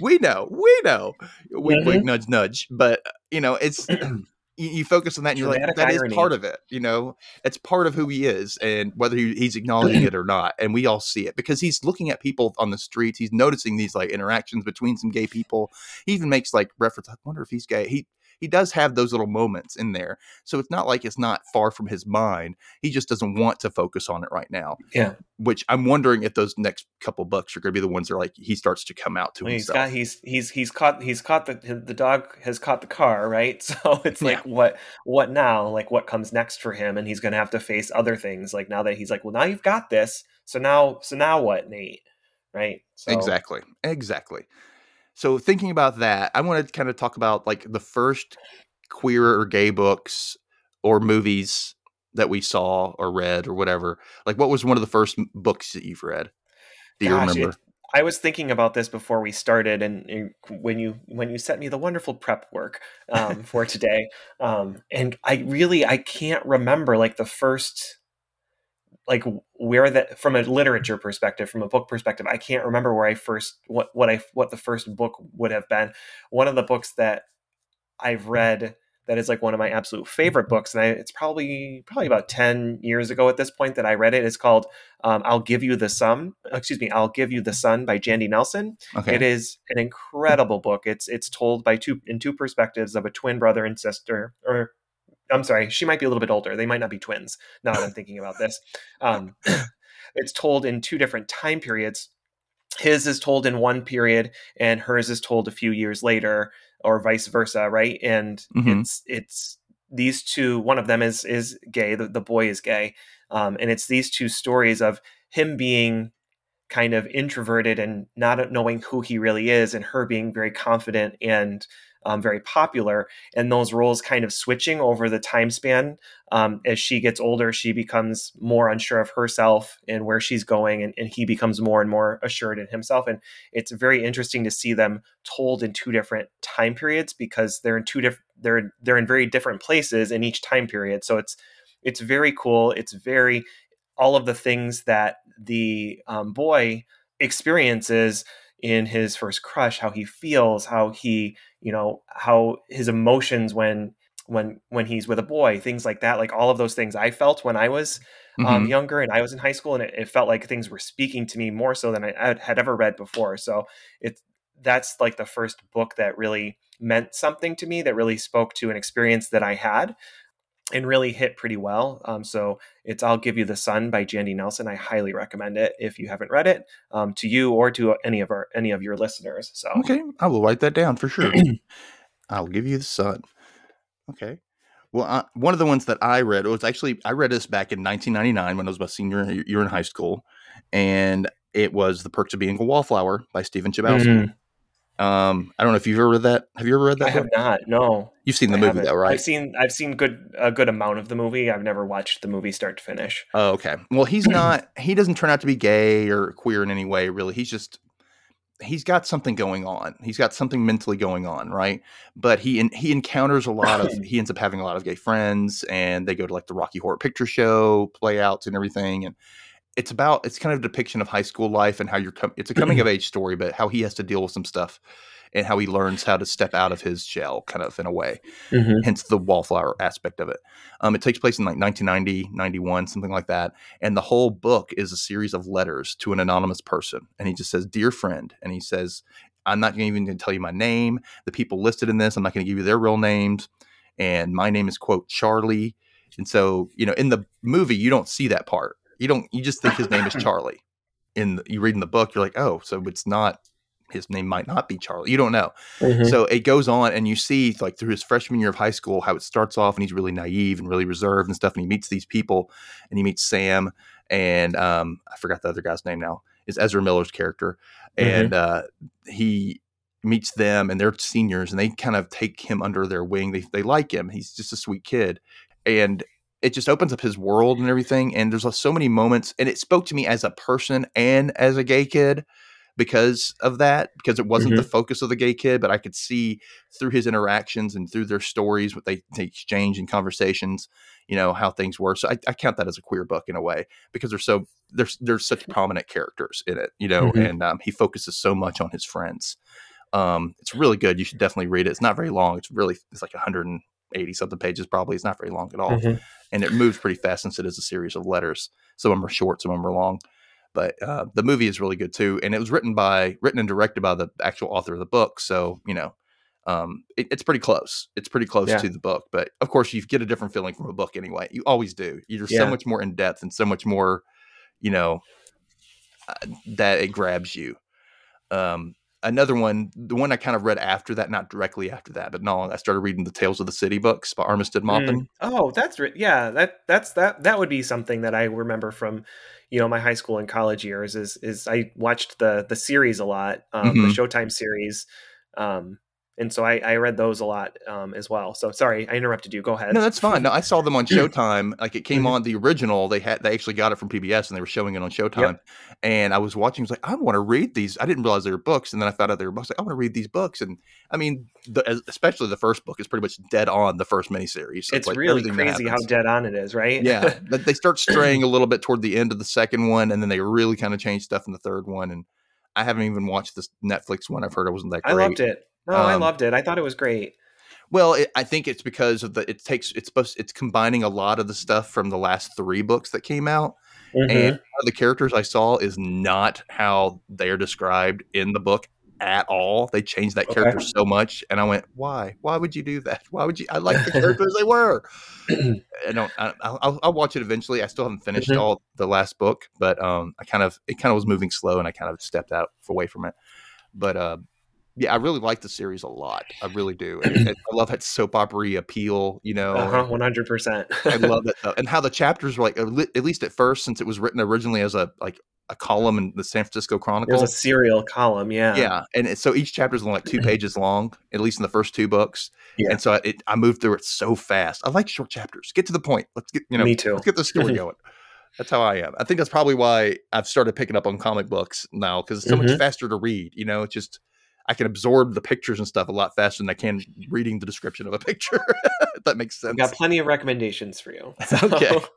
We know, we know. Wink, Mhm. wink, nudge, nudge. But you know, it's you, you focus on that, and you're like, that is irony. part of it. You know, it's part of who he is, and whether he, he's acknowledging it or not, and we all see it because he's looking at people on the streets. He's noticing these like interactions between some gay people. He even makes like reference. I wonder if he's gay. He he does have those little moments in there, so it's not like it's not far from his mind. He just doesn't want to focus on it right now. Yeah. Which I'm wondering if those next couple books are going to be the ones that are like he starts to come out to Well, he's himself. got he's he's he's caught he's caught the the dog has caught the car right so it's Yeah. like what what now like what comes next for him and he's gonna have to face other things like now that he's like well now you've got this so now so now what Nate right so Exactly. Exactly. So thinking about that, I want to kind of talk about like the first queer or gay books or movies that we saw or read or whatever. Like what was one of the first books that you've read? Do you Gosh, remember? it- I was thinking about this before we started, and, and when you when you sent me the wonderful prep work um, for today, um, and I really I can't remember like the first like where that from a literature perspective, from a book perspective, I can't remember where I first what what I what the first book would have been. One of the books that I've read that is like one of my absolute favorite books, and I, it's probably probably about ten years ago at this point that I read it. It's called um, "I'll Give You the Sun." Excuse me, "I'll Give You the Sun" by Jandy Nelson. Okay. It is an incredible book. It's it's told by two in two perspectives of a twin brother and sister, or I'm sorry, she might be a little bit older. They might not be twins. Now that I'm thinking about this, um, it's told in two different time periods. His is told in one period, and hers is told a few years later, or vice versa, right? And Mhm. it's it's these two. One of them is is gay. The, the boy is gay, um, and it's these two stories of him being kind of introverted and not knowing who he really is, and her being very confident and um, very popular, and those roles kind of switching over the time span. Um, as she gets older, she becomes more unsure of herself and where she's going, and, and he becomes more and more assured in himself. And it's very interesting to see them told in two different time periods because they're in two different they're they're in very different places in each time period. So it's it's very cool. It's very all of the things that the um, boy experiences in his first crush, how he feels, how he, you know, how his emotions when when when he's with a boy, things like that. Like all of those things I felt when I was um, Mhm. younger and I was in high school, and it, it felt like things were speaking to me more so than I had- had ever read before. So it's that's like the first book that really meant something to me, that really spoke to an experience that I had, and really hit pretty well. Um, so it's "I'll Give You the Sun" by Jandy Nelson. I highly recommend it if you haven't read it, um, to you or to any of our any of your listeners. So Okay, I will write that down for sure. I'll give you the sun. Okay. Well, uh, one of the ones that I read was actually I read this back in 1999 when I was my senior year in high school, and it was "The Perks of Being a Wallflower" by Stephen Chbosky. Um, I don't know if you've ever read that. Have you ever read that? I have not. No, You've seen the I movie haven't. though, right? I've seen I've seen good a good amount of the movie. I've never watched the movie start to finish. Oh, okay. Well, he's not. He doesn't turn out to be gay or queer in any way. Really, he's just he's got something going on. He's got something mentally going on, right? But he he encounters a lot of he ends up having a lot of gay friends, and they go to like the Rocky Horror Picture Show playouts and everything, and it's about it's kind of a depiction of high school life and how you're com- it's a coming of age story, but how he has to deal with some stuff and how he learns how to step out of his shell, kind of in a way. Mhm. Hence the wallflower aspect of it. Um, it takes place in like 1990, 91, something like that. And the whole book is a series of letters to an anonymous person. And he just says, Dear friend. And he says, I'm not even going to tell you my name. The people listed in this, I'm not going to give you their real names. And my name is, quote, Charlie. And so, you know, in the movie, you don't see that part. You don't, you just think his name is Charlie. In the, you read in the book, you're like, oh, so it's not, his name might not be Charlie. You don't know. Mhm. So it goes on, and you see like through his freshman year of high school how it starts off, and he's really naive and really reserved and stuff. And he meets these people, and he meets Sam, and um, I forgot the other guy's name now. Is Ezra Miller's character, and uh, he meets them, and they're seniors, and they kind of take him under their wing. They they like him. He's just a sweet kid, and it just opens up his world and everything. And there's so many moments, and it spoke to me as a person and as a gay kid because of that because it wasn't the focus of the gay kid but i could see through his interactions and through their stories what they, they exchange in conversations you know how things were so I, I count that as a queer book in a way because there's so there's there's such prominent characters in it you know Mhm. and um, he focuses so much on his friends um, it's really good you should definitely read it it's not very long it's really it's like 180 something pages probably it's not very long at all Mhm. and it moves pretty fast since it is a series of letters. Some of them are short, some of them are long. But uh, the movie is really good too, and it was written by, written and directed by the actual author of the book. So you know, um, it, it's pretty close. It's pretty close Yeah. to the book. But of course, you get a different feeling from a book anyway. You always do. You're so much more in depth and so much more, you know, uh, that it grabs you. Um, another one, the one I kind of read after that, not directly after that, but no, I started reading the Tales of the City books by Armistead Maupin. Mm. Oh, that's re- yeah. That that's that that would be something that I remember from, you know, my high school and college years. Is is I watched the the series a lot, um, Mhm. the Showtime series, um, and so I, I read those a lot um, as well. So sorry, I interrupted you. Go ahead. No, that's fine. No, I saw them on Showtime. Like it came Mhm. on the original. They had they actually got it from PBS and they were showing it on Showtime. And I was watching. I was like, I want to read these. I didn't realize they were books, and then I found out they were books. Like, I want to read these books. And I mean, the, especially the first book is pretty much dead on the first miniseries. So it's like really crazy how dead on it is, right? yeah, but they start straying a little bit toward the end of the second one, and then they really kind of change stuff in the third one. And I haven't even watched this Netflix one. I've heard it wasn't that great. I loved it. No, I Um, loved it. I thought it was great. Well, it, I think it's because of the it takes it's supposed it's combining a lot of the stuff from the last three books that came out, Mhm. and the characters I saw is not how they're described in the book at all. They changed that Okay. character so much, and I went, "Why? Why would you do that? Why would you? I like the characters they were." I don't. I, I'll, I'll- watch it eventually. I still haven't finished Mhm. all the last book, but um, I kind of it kind of was moving slow, and I kind of stepped out away from it. But uh, yeah, I really like the series a lot. I really do. And it- I love that soap opera appeal. You know, Uh huh. One hundred percent. I love it. though. and how the chapters were like, at least at first, since it was written originally as a like a column in the San Francisco Chronicle. There's a serial column. Yeah. yeah, and it, so each chapter is only like two pages long, at least in the first two books. Yeah. And so I- it, I moved through it so fast. I like short chapters. Get to the point. Let's get you know. Me too. Let's get the story going. That's how I am. I think that's probably why I've started picking up on comic books now because it's so much Mhm. faster to read. You know, it's just I can absorb the pictures and stuff a lot faster than I can reading the description of a picture. if that makes sense. I've got plenty of recommendations for you. Okay.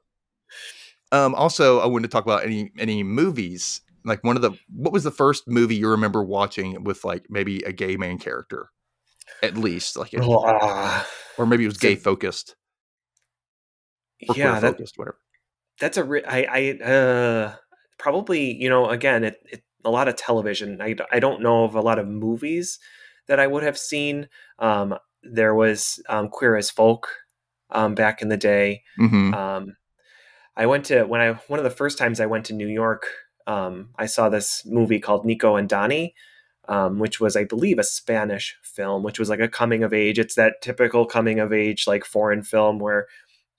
Um, also, I wanted to talk about any any movies. Like one of the what was the first movie you remember watching with like maybe a gay man character, at least like, it- Well, ah, or maybe it was gay focused yeah, that, focused, whatever. that's a re- I I uh probably you know again it, it a lot of television. I, I don't know of a lot of movies that I would have seen. Um, there was um, Queer as Folk um, back in the day. hmm Um, I went to when I one of the first times I went to New York. Um, I saw this movie called Nico and Dani, um, which was, I believe, a Spanish film, which was like a coming of age. It's that typical coming of age, like foreign film where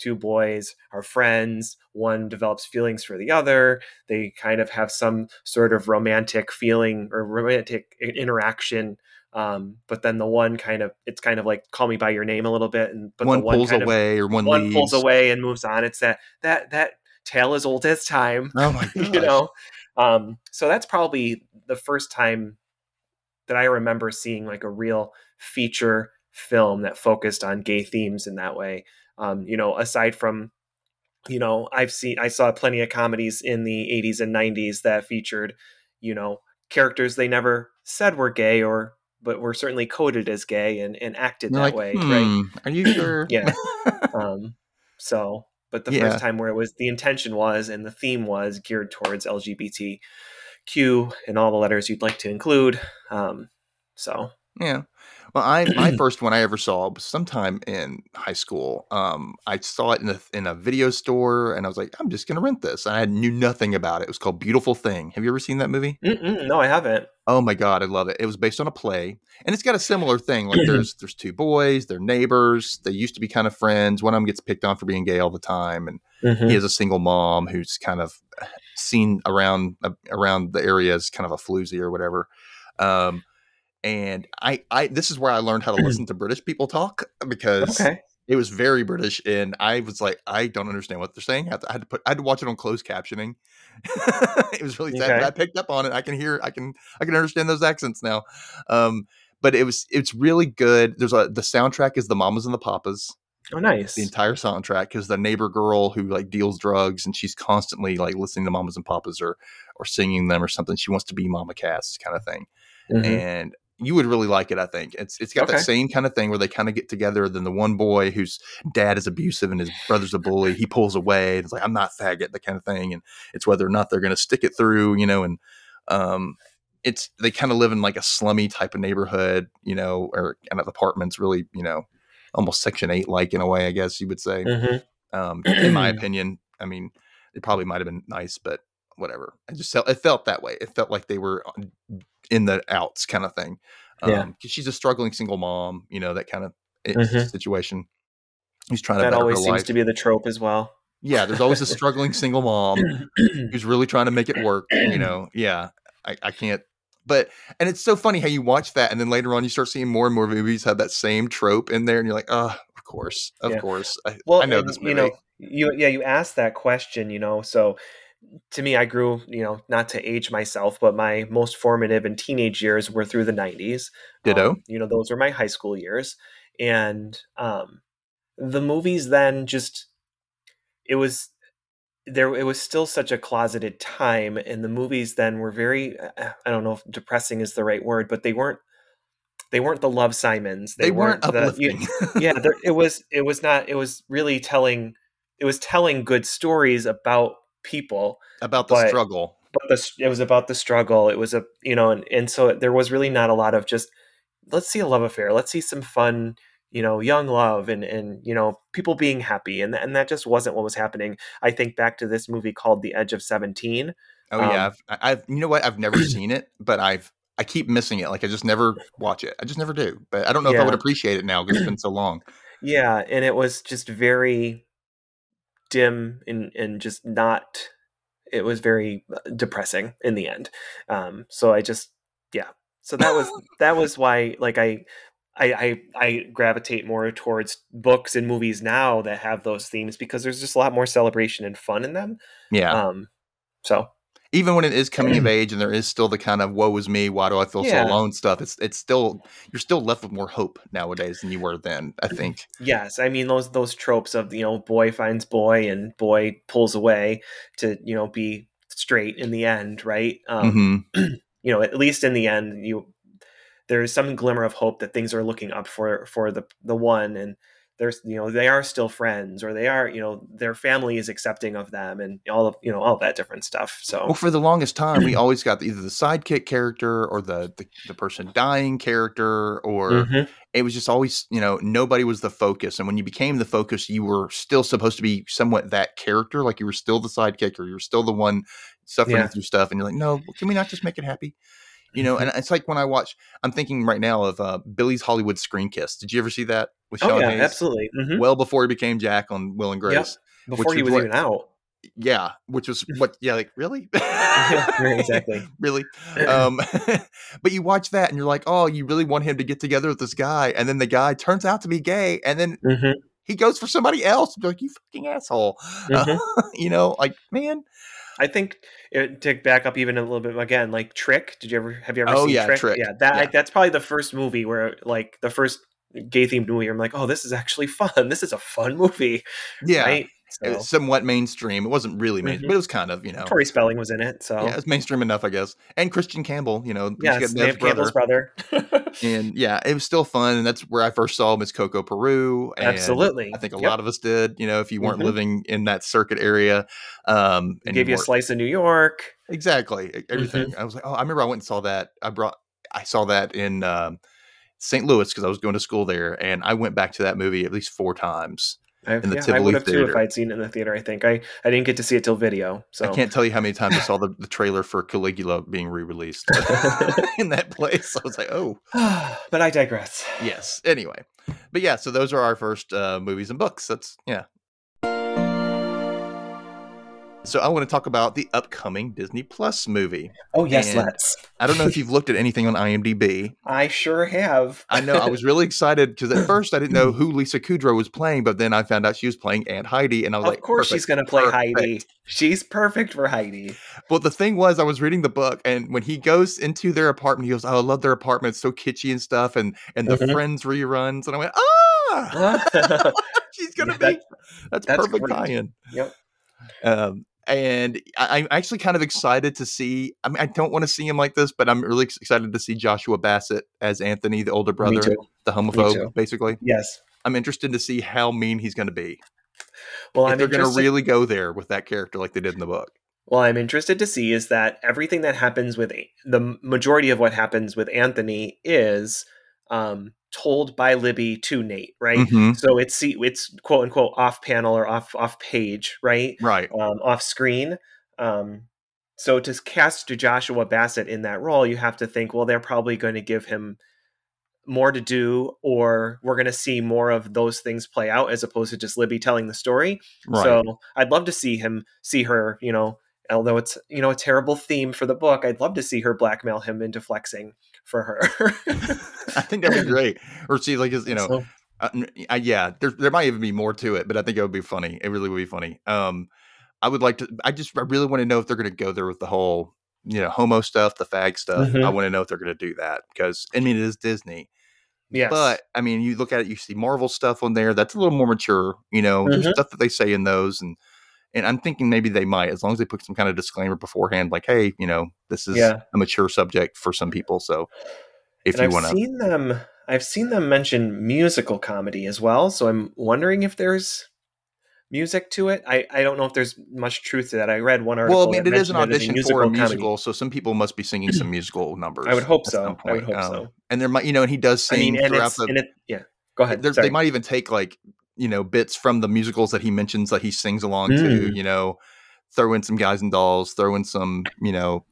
two boys are friends, one develops feelings for the other. They kind of have some sort of romantic feeling or romantic interaction. Um, but then the one kind of, it's kind of like call me by your name a little bit. And but one the one pulls kind of- away or one, one leaves. pulls away and moves on. It's that that that tale as old as time, Oh my god! you know. Um, so that's probably the first time that I remember seeing like a real feature film that focused on gay themes in that way. Um, you know, aside from you know, I've seen I saw plenty of comedies in the 80s and 90s that featured, you know, characters they never said were gay or but were certainly coded as gay and, and acted that like, way, hmm, right? Are you sure? Yeah. um, so, but the Yeah. first time where it was the intention was and the theme was geared towards LGBTQ and all the letters you'd like to include. Um, so, Yeah. Well, I my first one I ever saw was sometime in high school. Um, I saw it in a in a video store, and I was like, I'm just gonna rent this. And I knew nothing about it. It was called Beautiful Thing. Have you ever seen that movie? Mm-mm, no, I haven't. Oh my god, I love it. It was based on a play, and it's got a similar thing. Like there's there's two boys, they're neighbors. They used to be kind of friends. One of them gets picked on for being gay all the time, and Mhm. he has a single mom who's kind of seen around uh, around the area as kind of a floozy or whatever. Um, and I, I this is where I learned how to listen to British people talk because Okay. it was very British, and I was like, I don't understand what they're saying. I had to, I had to put, I had to watch it on closed captioning. it was really sad, but Okay. I picked up on it. I can hear, I can, I can understand those accents now. Um, but it was, it's really good. There's a the soundtrack is the Mamas and the Papas Oh, nice. the entire soundtrack because the neighbor girl who like deals drugs and she's constantly like listening to mamas and papas or or singing them or something she wants to be mama cass kind of thing Mhm. and you would really like it i think it's it's got Okay. that same kind of thing where they kind of get together then the one boy whose dad is abusive and his brother's a bully he pulls away and it's like i'm not faggot that kind of thing and it's whether or not they're going to stick it through you know and um it's they kind of live in like a slummy type of neighborhood you know or kind of apartments really you know almost section 8 like in a way i guess you would say Mhm. um, in my opinion. I mean, it probably might have been nice, but whatever. I just felt it felt that way. It felt like they were in the outs kind of thing. Um, Yeah. 'cause she's a struggling single mom, you know, that kind of i- Mhm. situation. Who's trying to That always seems life. to be the trope as well. yeah, there's always a struggling single mom who's really trying to make it work. You know, yeah, I, I can't. But and it's so funny how you watch that, and then later on you start seeing more and more movies have that same trope in there, and you're like, oh, of course, of Yeah. course. I, Well, I know and, this movie. you know, you yeah, you asked that question, you know, so to me, I grew, you know, not to age myself, but my most formative and teenage years were through the '90s. Ditto. Um, you know, those were my high school years, and um, the movies then just it was there. It was still such a closeted time, and the movies then were very. I don't know if depressing is the right word, but they weren't. They weren't the Love Simons. they, weren't, the, you- uplifting. yeah there, it was it was not it was really telling it was telling good stories about people about the but- struggle. but the, it was about the struggle it was a you know and, and so there was really not a lot of just let's see a love affair let's see some fun you know young love and and you know people being happy and and that just wasn't what was happening i think back to this movie called the edge of 17 Oh yeah, Um, I've, I- I've you know what? I've never seen it, but I've I keep missing it. Like I just never watch it. I just never do. But I don't know if I would appreciate it now because it's been so long. yeah and it was just very dim and and just not it was very uh, depressing in the end. Um so i just yeah. So that was that was why like i I, I I gravitate more towards books and movies now that have those themes because there's just a lot more celebration and fun in them. Yeah, Um, so even when it is coming of age and there is still the kind of "woe is me, why do I feel Yeah. so alone" stuff. It's it's still you're still left with more hope nowadays than you were then. I think. yes, I mean those those tropes of you know boy finds boy and boy pulls away to you know be straight in the end, right? Um, hmm you know at least in the end you there's some glimmer of hope that things are looking up for for the the one and there's you know they are still friends or they are you know their family is accepting of them and all of you know all that different stuff so Well, for the longest time, we always got either the sidekick character or the the, the person dying character, or Mhm. it was just always you know nobody was the focus and when you became the focus you were still supposed to be somewhat that character like you were still the sidekick or you were still the one suffering Yeah. through stuff and you're like no can we not just make it happy you know and it's like when i watch i'm thinking right now of uh, billy's hollywood screen kiss. Did you ever see that with Sean oh yeah Hayes? absolutely. Mhm. well before he became jack on will and grace before which he was even out. Yeah which was what yeah like really? Exactly. Really? Um but you watch that and you're like oh you really want him to get together with this guy and then the guy turns out to be gay and then Mhm, he goes for somebody else You're like you fucking asshole. Mhm. you know like man I think it, to back up even a little bit again, like Trick. Did you ever have you ever Oh, seen yeah, Trick? Trick. Yeah, that Yeah. that's probably the first movie where like the first gay themed movie. I'm like, oh, this is actually fun. This is a fun movie. Yeah, right. It was somewhat mainstream. It wasn't really mainstream, Mhm. but it was kind of you know. Tori Spelling was in it. So Yeah, it's mainstream enough, I guess. And Christian Campbell, you know, got Neve Campbell's brother. and yeah, it was still fun, and that's where I first saw Miss Coco Peru. And Absolutely. I think a Yep. lot of us did. You know, if you weren't Mhm. living in that circuit area, um, and Gave you a slice of New York. exactly everything. I was like, oh, I remember I went and saw that. I brought, I saw that in um, St. Louis because I was going to school there, and I went back to that movie at least four times. I, In the yeah, I would have too if I'd seen it in the theater. I think I, I didn't get to see it till video. So I can't tell you how many times I saw the, the trailer for Caligula being re-released in that place. I was like, oh, but I digress. yes. Anyway, but yeah, so those are our first uh, movies and books. That's yeah. So I want to talk about the upcoming Disney Plus movie. Oh yes, And- let's. I don't know if you've looked at anything on IMDb. I sure have. I know I was really excited because at first I didn't know who Lisa Kudrow was playing, but then I found out she was playing Aunt Heidi, and I was Of like, "Of course, she's going to play perfect." Heidi. She's perfect for Heidi. Well, the thing was, I was reading the book, and when he goes into their apartment, he goes, "Oh, I love their apartment; it's so kitschy and stuff." And and the Mhm. Friends reruns, and I went, "Ah, yep. she's gonna Yeah, be that's, that's perfect great. tie-in." Um, and I, I'm actually kind of excited to see. I mean, I don't want to see him like this, but I'm really excited to see Joshua Bassett as Anthony, the older brother, the homophobe, basically. Yes. I'm interested to see how mean he's going to be. Well, if I'm they're going to really go there with that character like they did in the book. Well, I'm interested to see is that everything that happens with the majority of what happens with Anthony is um, told by Libby to Nate, right? Mhm. So it's see- it's quote unquote off panel or off off page, right? Right. Um, off screen. Um, so to cast Joshua Bassett in that role, you have to think, well, they're probably going to give him more to do, or we're going to see more of those things play out as opposed to just Libby telling the story. Right. So I'd love to see him, see her, you know, although it's, you know, a terrible theme for the book, I'd love to see her blackmail him into flexing for her. I think that'd be great. Or see, like, you know, So, uh, yeah, there there might even be more to it, but I think it would be funny. It really would be funny. Um, I would like to. I just I really want to know if they're going to go there with the whole, you know, homo stuff, the fag stuff. I Mhm. want to know if they're going to do that because I mean it is Disney, yes. but I mean you look at it, you see Marvel stuff on there that's a little more mature. You know, there's Mhm. stuff that they say in those, and and I'm thinking maybe they might, as long as they put some kind of disclaimer beforehand, like, hey, you know, this is Yeah. a mature subject for some people. So if and you want to, seen them, I've seen them mention musical comedy as well. So I'm wondering if there's music to it. I, I don't know if there's much truth to that. I read one article. well, I mean, it is an audition for a comedy. musical, so some people must be singing some musical numbers. I would hope so. I would hope Um, so. And there might, you know, and he does I sing mean, and throughout the. and it yeah. Go ahead. they might even take like you know bits from the musicals that he mentions that he sings along to. Mm. You know, throw in some guys and dolls, throw in some you know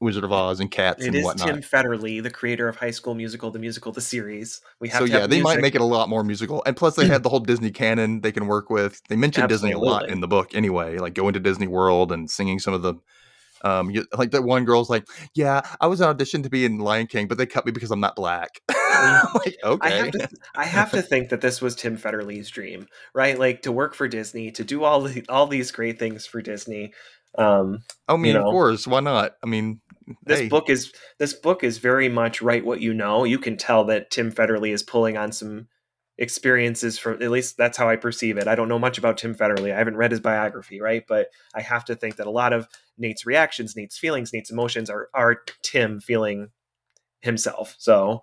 Wizard of Oz and cats It and is whatnot. Tim Federle, the creator of High School Musical, the musical, the series. We have so to yeah, have they might make it a lot more musical, and plus they had the whole Disney canon they can work with. They mentioned Disney a lot in the book anyway, like going to Disney World and singing some of the. Um, you, like that one girl's like, yeah, I was on audition to be in Lion King, but they cut me because I'm not black. like, I okay, have to, I have to think that this was Tim Federle's dream, right? Like to work for Disney, to do all the, all these great things for Disney. Um, I mean, of know. course, why not? I mean, this hey, book is this book is very much write what you know. You can tell that Tim Federle is pulling on some experiences from at least that's how I perceive it. I don't know much about Tim Federle. I haven't read his biography, right? But I have to think that a lot of Nate's reactions, Nate's feelings, Nate's emotions are are Tim feeling himself. So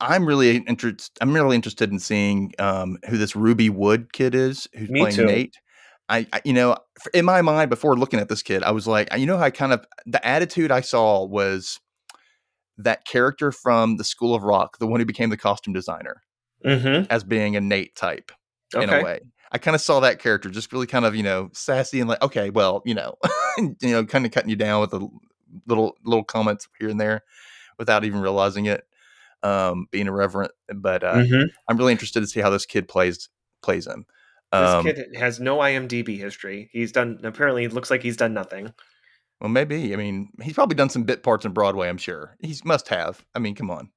I'm really interested. I'm really interested in seeing um, who this Rueby Wood kid is, who's Me playing too. Nate. I, I, you know, in my mind before looking at this kid, I was like, you know, how I kind of the attitude I saw was that character from the School of Rock, the one who became the costume designer, mhm. as being a Nate type in a way. I kind of saw that character just really kind of, you know, sassy and like, okay, well, you know, you know, kind of cutting you down with the little little comments here and there without even realizing it, um, being irreverent. But uh, Mhm. I'm really interested to see how this kid plays plays him. This Um, kid has no IMDb history. He's done apparently it looks like he's done nothing. well, maybe. I mean, he's probably done some bit parts in Broadway. I'm sure he must have. I mean, come on.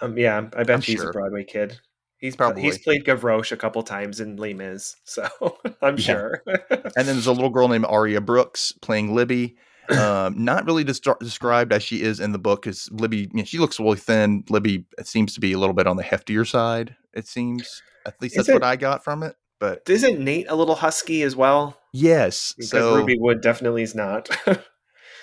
Um, yeah, I bet I'm he's sure. a Broadway kid. He's Probably. he's played Gavroche a couple times in Les Mis, so I'm Yeah. sure. And then there's a little girl named Aria Brooks playing Libby. Um, not really dis- described as she is in the book, because Libby, you know, she looks really thin. Libby seems to be a little bit on the heftier side. It seems, at least that's what I got from it. But Isn't Nate a little husky as well? yes, Because so Rueby Wood definitely is not.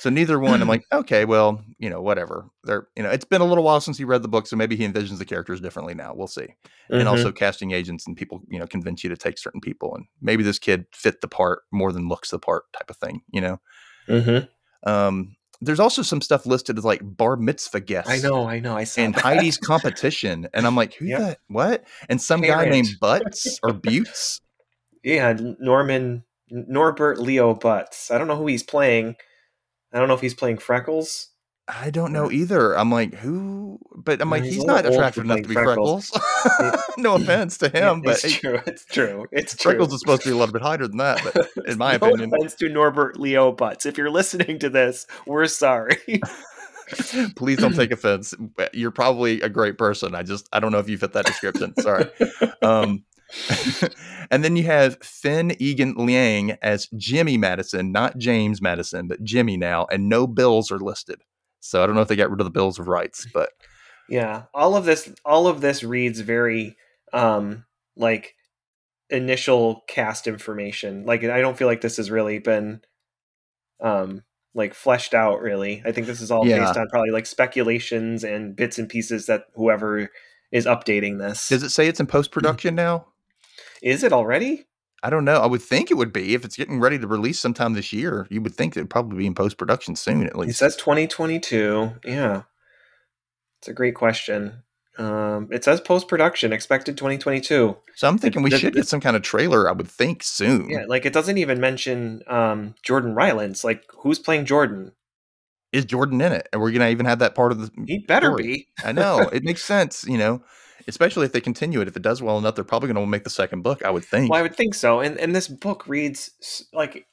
so neither one. I'm like, okay, well, you know, whatever. They're, you know, it's been a little while since he read the book, so maybe he envisions the characters differently now. We'll see. and Mhm. also casting agents and people you know convince you to take certain people and maybe this kid fit the part more than looks the part type of thing you know Mhm. um there's also some stuff listed as like bar mitzvah guests I know, I know. I saw and that. heidi's competition and i'm like who Yep. that what and some guy named butts or Butts. Yeah, Norman Norbert Leo Butz. I don't know who he's playing. I don't know if he's playing Freckles. i don't know either i'm like who but i'm like he's he's, not attractive enough to be playing freckles, no offense to him but it's hey, true. It's true. It's true. freckles is supposed to be a little bit higher than that but in my no opinion offense to Norbert Leo Butz. If you're listening to this, we're sorry. Please don't take offense. You're probably a great person. I just I don't know if you fit that description. Sorry. Um, and then you have Finn Egan Liang as Jimmy Madison, not James Madison, but Jimmy now, and no bills are listed. So I don't know if they got rid of the bills of rights, but Yeah, all of this all of this reads very um like initial cast information. Like I don't feel like this has really been um like fleshed out really. I think this is all Yeah. based on probably like speculations and bits and pieces that whoever is updating this. does it say it's in post production now? Is it already? I don't know. I would think it would be if it's getting ready to release sometime this year. You would think it would probably be in post production soon, at least. It says 2022. Yeah. It's a great question. Um, it says post production expected 2022. So I'm thinking we the- should get some kind of trailer. I would think soon. Yeah, like it doesn't even mention um, Jordan Rylance. Like, who's playing Jordan? Is Jordan in it? And we're gonna even have that part of the He better story. be. I know it makes sense, you know, especially if they continue it. If it does well enough, they're probably going to make the second book. I would think. Well, I would think so. And and this book reads like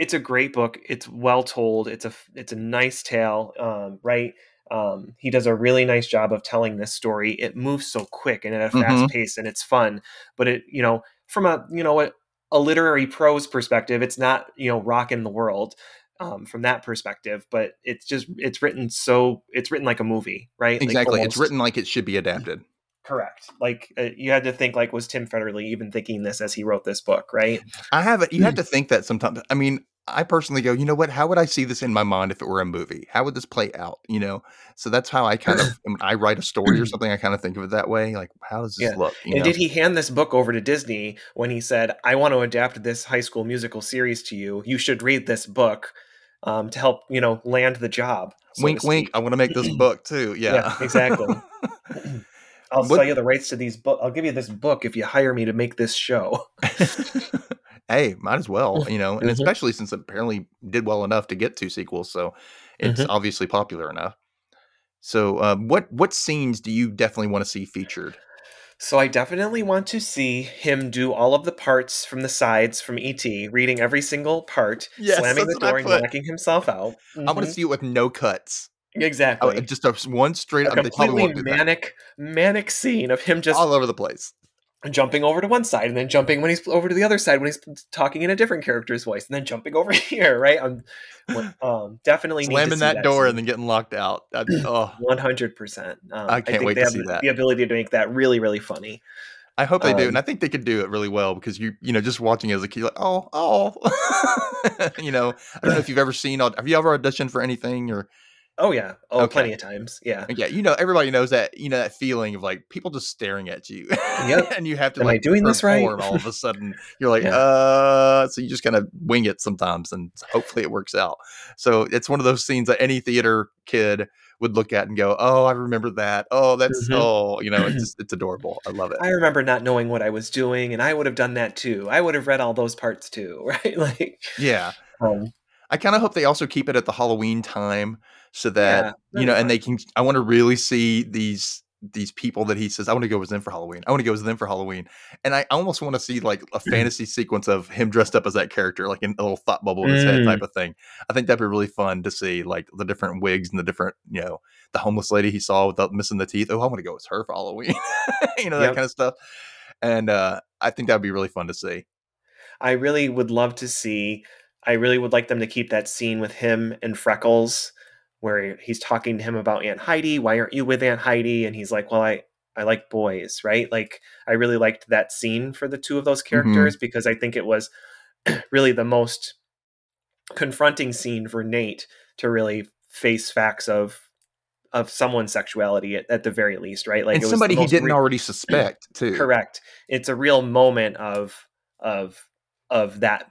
it's a great book. It's well told. It's a it's a nice tale, um, right? Um, he does a really nice job of telling this story. It moves so quick and at a fast Mhm. pace, and it's fun. But it, you know, from a you know a, a literary prose perspective, it's not you know rocking the world. Um, from that perspective, but it's just it's written so it's written like a movie, right? Like, exactly. it's written like it should be adapted. Correct. Like uh, you had to think like was Tim Federle even thinking this as he wrote this book, right? I have it. You have to think that sometimes. I mean, I personally go, you know what? How would I see this in my mind if it were a movie? How would this play out? You know, so that's how I kind of when I write a story or something. I kind of think of it that way. Like, how does this Yeah. look? You and know? did he hand this book over to Disney when he said, "I want to adapt this High School Musical series to you. You should read this book um, to help you know land the job." so wink, wink. I want to make this book too. Yeah, Yeah, exactly. I'll What- sell you the rights to these book. I'll give you this book if you hire me to make this show. hey, might as well, you know, and Mhm. especially since it apparently did well enough to get two sequels, so it's Mhm. obviously popular enough. So, um, what what scenes do you definitely want to see featured? So I definitely want to see him do all of the parts from the sides from ET, reading every single part, Yes, slamming the that's what I door and knocking himself out. I want to see it with no cuts. Exactly Oh, just a, one straight a up. Completely that. manic, manic scene of him just all over the place. jumping over to one side and then jumping when he's over to the other side when he's talking in a different character's voice and then jumping over here right i'm um, definitely Slamming see that, door scene. and then getting locked out. Oh, 100% um, I can't think wait they to have see that. the ability to make that really really funny I hope they do, Um, and I think they could do it really well because you, you know, just watching it as a kid, like, oh, oh, you know, I don't know if you've ever seen. Have you ever auditioned for anything or? Oh yeah oh Okay. plenty of times yeah Yeah, you know, everybody knows that. You know that feeling of like people just staring at you. Yep. and you have to Am I like doing this right? All of a sudden, you're like, Yeah. uh. So you just kind of wing it sometimes, and hopefully it works out. So it's one of those scenes that any theater kid would look at and go, "Oh, I remember that. Oh, that's Mhm. oh, you know, it's it's adorable. I love it." i remember not knowing what i was doing and i would have done that too i would have read all those parts too right like yeah. um, I kind of hope they also keep it at the Halloween time so that Yeah, you know, and they can. I want to really see these these people that he says, I want to go with them for Halloween. I want to go with them for Halloween. And I almost want to see like a fantasy sequence of him dressed up as that character, like in a little thought bubble in his head Mm. type of thing. I think that'd be really fun to see like the different wigs and the different, you know, the homeless lady he saw without missing the teeth. Oh, I want to go with her for Halloween. you know, that Yep. kind of stuff. And uh, I think that'd be really fun to see. I really would love to see. I really would like them to keep that scene with him and Freckles, where he's talking to him about Aunt Heidi. Why aren't you with Aunt Heidi? And he's like, "Well, I I like boys, right?" Like I really liked that scene for the two of those mm-hmm. characters because I think it was really the most confronting scene for Nate to really face facts of of someone's sexuality at, at the very least, right? Like and it was somebody he didn't re- already suspect, too. correct it's a real moment of of of that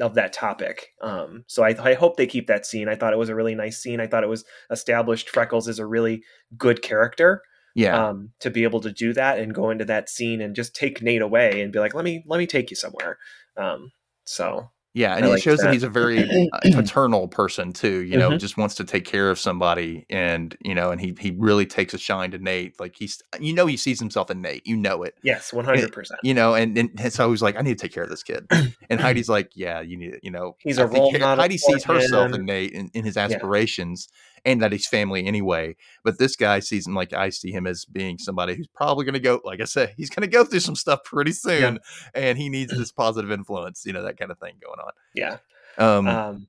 of that topic. Um so I, I hope they keep that scene. I thought it was a really nice scene. I thought it was established freckles is a really good character Yeah. um to be able to do that and go into that scene and just take nate away and be like let me let me take you somewhere. Um so Yeah, and I it like shows that. that. he's a very uh, paternal person too. You know, Mhm. just wants to take care of somebody, and you know, and he he really takes a shine to Nate. Like he's, you know, he sees himself in Nate. You know it. yes 100% You know, and and so he's like, I need to take care of this kid. And Heidi's like, Yeah, you need it. You know, He's a a role model Heidi sees herself in Nate in, in his aspirations, and that he's family anyway. But this guy sees him like I see him as being somebody who's probably going to go, like I said, he's going to go through some stuff pretty soon, and he needs this positive influence. You know, that kind of thing going on. yeah Um, um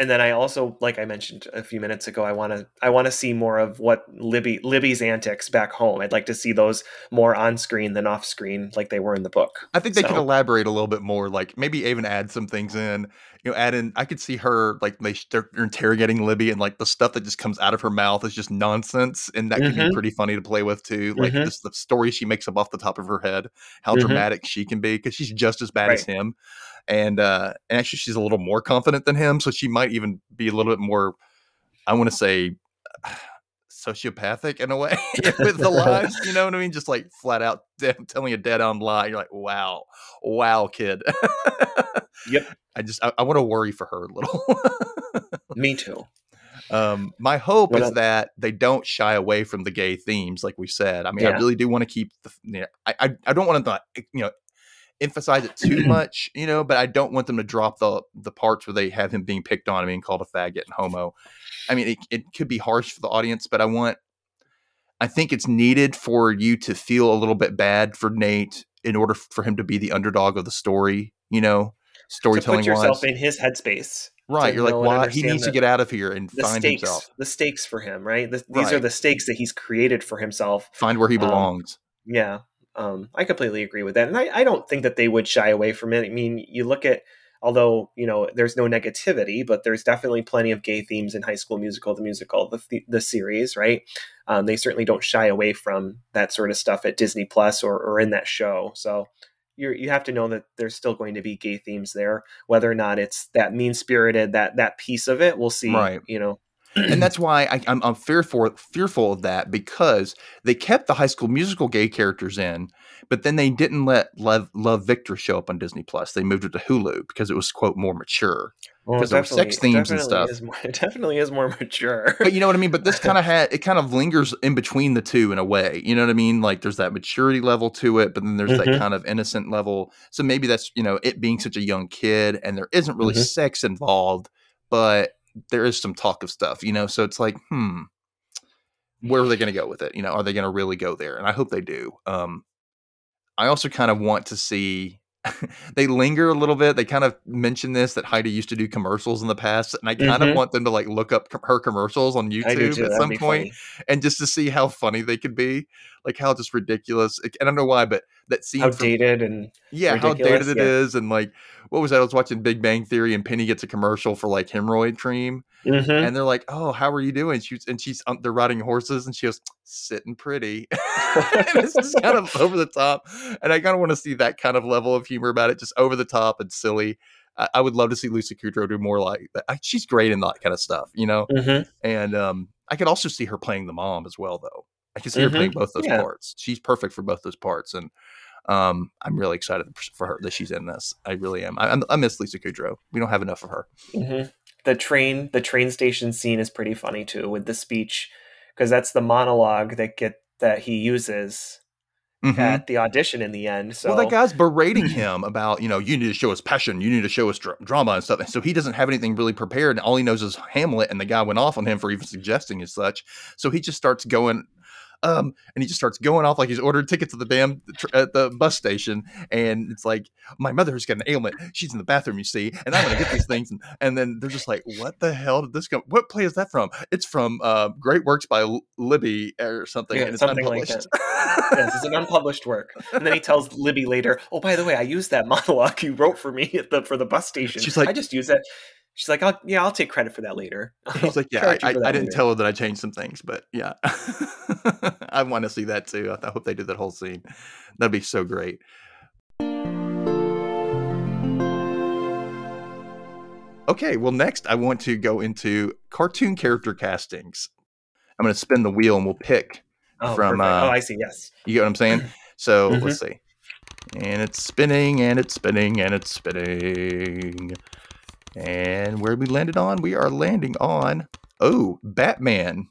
and then I also, like I mentioned a few minutes ago, I want to I want to see more of what Libby Libby's antics back home. I'd like to see those more on screen than off screen, like they were in the book. I think they could So- elaborate a little bit more, like maybe even add some things in. You know, add in. I could see her like they they're interrogating Libby, and like the stuff that just comes out of her mouth is just nonsense, and that could be Mhm. pretty funny to play with too. Like Mhm. this, the story she makes up off the top of her head, how Mhm. dramatic she can be, because she's just as bad as him, and uh, and actually she's a little more confident than him, so she might even be a little bit more. I want to say. Sociopathic in a way with the lies, you know what I mean? Just like flat out de- telling a dead on lie. You're like, wow, wow, kid. Yep, I just I, I want to worry for her a little. me too. um, my hope is that they don't shy away from the gay themes, like we said. I mean, I really do want to keep the. You know, I, I I don't want to you know emphasize it too much, you know, but I don't want them to drop the the parts where they have him being picked on and being called a faggot and homo. I mean, it, it could be harsh for the audience, but I want. I think it's needed for you to feel a little bit bad for Nate in order for him to be the underdog of the story. You know, To storytelling put yourself wise. in his headspace. Right, you're like, why he needs to get out of here and find stakes, himself, the stakes for him, right? This, These are the stakes that he's created for himself. find where he Um, belongs. Yeah, um, I completely agree with that, and I, I don't think that they would shy away from it. I mean, you look at, although you know, there's no negativity, but there's definitely plenty of gay themes in High School Musical, the musical, the the, the series, right? Um, they certainly don't shy away from that sort of stuff at Disney Plus or, or in that show. So you you have to know that there's still going to be gay themes there, whether or not it's that mean spirited that that piece of it. We'll see. Right. You know. And that's why I, I'm, I'm fearful fearful of that because they kept the High School Musical gay characters in, but then they didn't let Love, Love Victor show up on Disney Plus. They moved it to Hulu because it was quote more mature. Well, 'Cause it there were sex themes and stuff. More, it definitely is more mature. But you know what I mean. But this kind of had it kind of lingers in between the two in a way. You know what I mean? Like there's that maturity level to it, but then there's that Mhm. kind of innocent level. So maybe that's you know it being such a young kid and there isn't really Mhm. sex involved, but there is some talk of stuff. You know, so it's like hmm. Where are they going to go with it? You know, are they going to really go there? And I hope they do. Um, I also kind of want to see they linger a little bit. They kind of mention this that Heidi used to do commercials in the past, and I kind of Mhm. want them to like look up com- her commercials on YouTube at That'd some point, and just to see how funny they could be, like how just ridiculous. I don't know why, but that scene, How from- dated and yeah, how dated it is, and like what was that? I was watching Big Bang Theory, and Penny gets a commercial for like hemorrhoid cream, Mhm. and they're like, "Oh, how are you doing?" She's and she's um, they're riding horses, and she goes, "Sitting pretty." and it's just kind of over the top, and I kind of want to see that kind of level of humor about it, just over the top and silly. I, I would love to see Lucy Kudrow do more like that. I, she's great in that kind of stuff, you know. Mhm. And um, I could also see her playing the mom as well, though. I can see her Mhm. playing both those Yeah. parts. She's perfect for both those parts, and um, I'm really excited for her that she's in this. I really am. I, I'm- miss Lisa Kudrow. We don't have enough of her. Mhm. The train, the train station scene is pretty funny too, with the speech because that's the monologue that get that he uses Mhm. at the audition in the end. So Well, that guy's berating him about, you know, you need to show us passion, you need to show us dra- drama and stuff. And so he doesn't have anything really prepared. And all he knows is Hamlet, and the guy went off on him for even suggesting as such. So he just starts going, um, and he just starts going off like he's ordered tickets at the damn at the bus station. And it's like, my mother's got an ailment. She's in the bathroom, you see, and I'm gonna get these things. And, and then they're just like, what the hell did this come? What play is that from? It's from uh, Great Works by L- Libby or something. Yeah, and it's something like unpublished. yes, it's an unpublished work. And then he tells Libby later, "Oh, by the way, I used that monologue you wrote for me at the for the bus station. She's like- I just use it." She's like, I'll, "Yeah, I'll take credit for that later." He's like, yeah, I, I, I didn't later." tell her that I changed some things, but yeah, I want to see that too. I, hope they do that whole scene. That'd be so great. Okay, well, next I want to go into cartoon character castings. I'm going to spin the wheel and we'll pick. Oh, from, uh, oh, I see. Yes. You get what I'm saying? So Mhm. let's see. And it's spinning and it's spinning and it's spinning. And where we landed on? We are landing on, oh, Batman.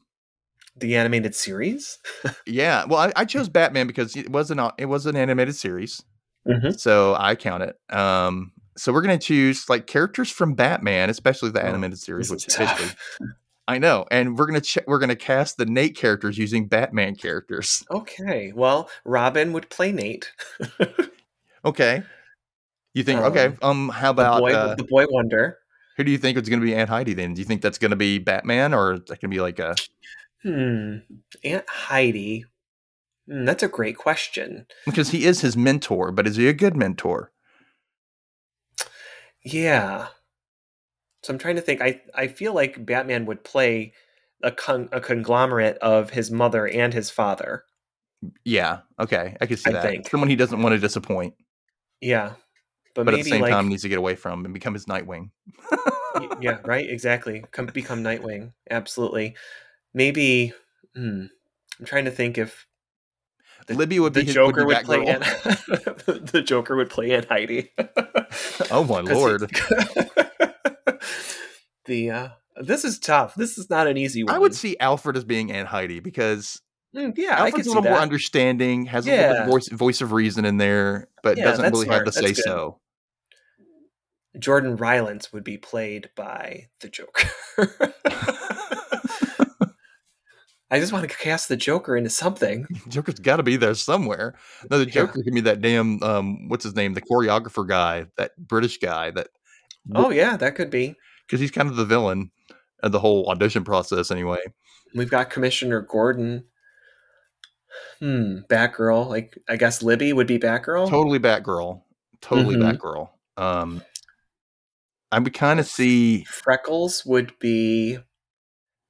The animated series. Yeah, well, I, I chose Batman because it was an it was an animated series, Mhm. so I count it. Um, so we're gonna choose like characters from Batman, especially the Oh, animated series, which is tough. I know, and we're gonna ch- we're gonna cast the Nate characters using Batman characters. Okay. Well, Robin would play Nate. Okay, you think? okay, um, how The about boy, uh, the boy wonder. who do you think is gonna be Aunt Heidi? Then do you think that's gonna be Batman or is that gonna be like a Hmm. Aunt Heidi. Hmm, that's a great question. because he is his mentor, but is he a good mentor? Yeah. So I'm trying to think. I I feel like Batman would play a con- a conglomerate of his mother and his father. Yeah, okay, I can see I that. think. Someone he doesn't want to disappoint. Yeah. But, but at the same like time needs to get away from and become his Nightwing. yeah, right, exactly. Come become Nightwing. Absolutely. Maybe hmm, I'm trying to think if the- Libby would be the his, Joker would, would, play Batgirl. The Joker would play Aunt Heidi. oh my lord! the uh this is tough. This is not an easy one. I would see Alfred as being Aunt Heidi because Mm, yeah, Alfred's a little more understanding, has a little bit voice voice of reason in there, but Yeah, doesn't really have the smart. say so. Jordan Rylance would be played by the Joker. I just want to cast the Joker into something. Joker's got to be there somewhere. No, the Yeah. Joker can be that damn um, what's his name, the choreographer guy, that British guy, that Oh yeah, that could be. because he's kind of the villain of the whole audition process anyway. We've got Commissioner Gordon. Hmm, Batgirl. Like I guess Libby would be Batgirl. Totally Batgirl, totally Mhm. Batgirl. Um, I would kind of see. Freckles would be.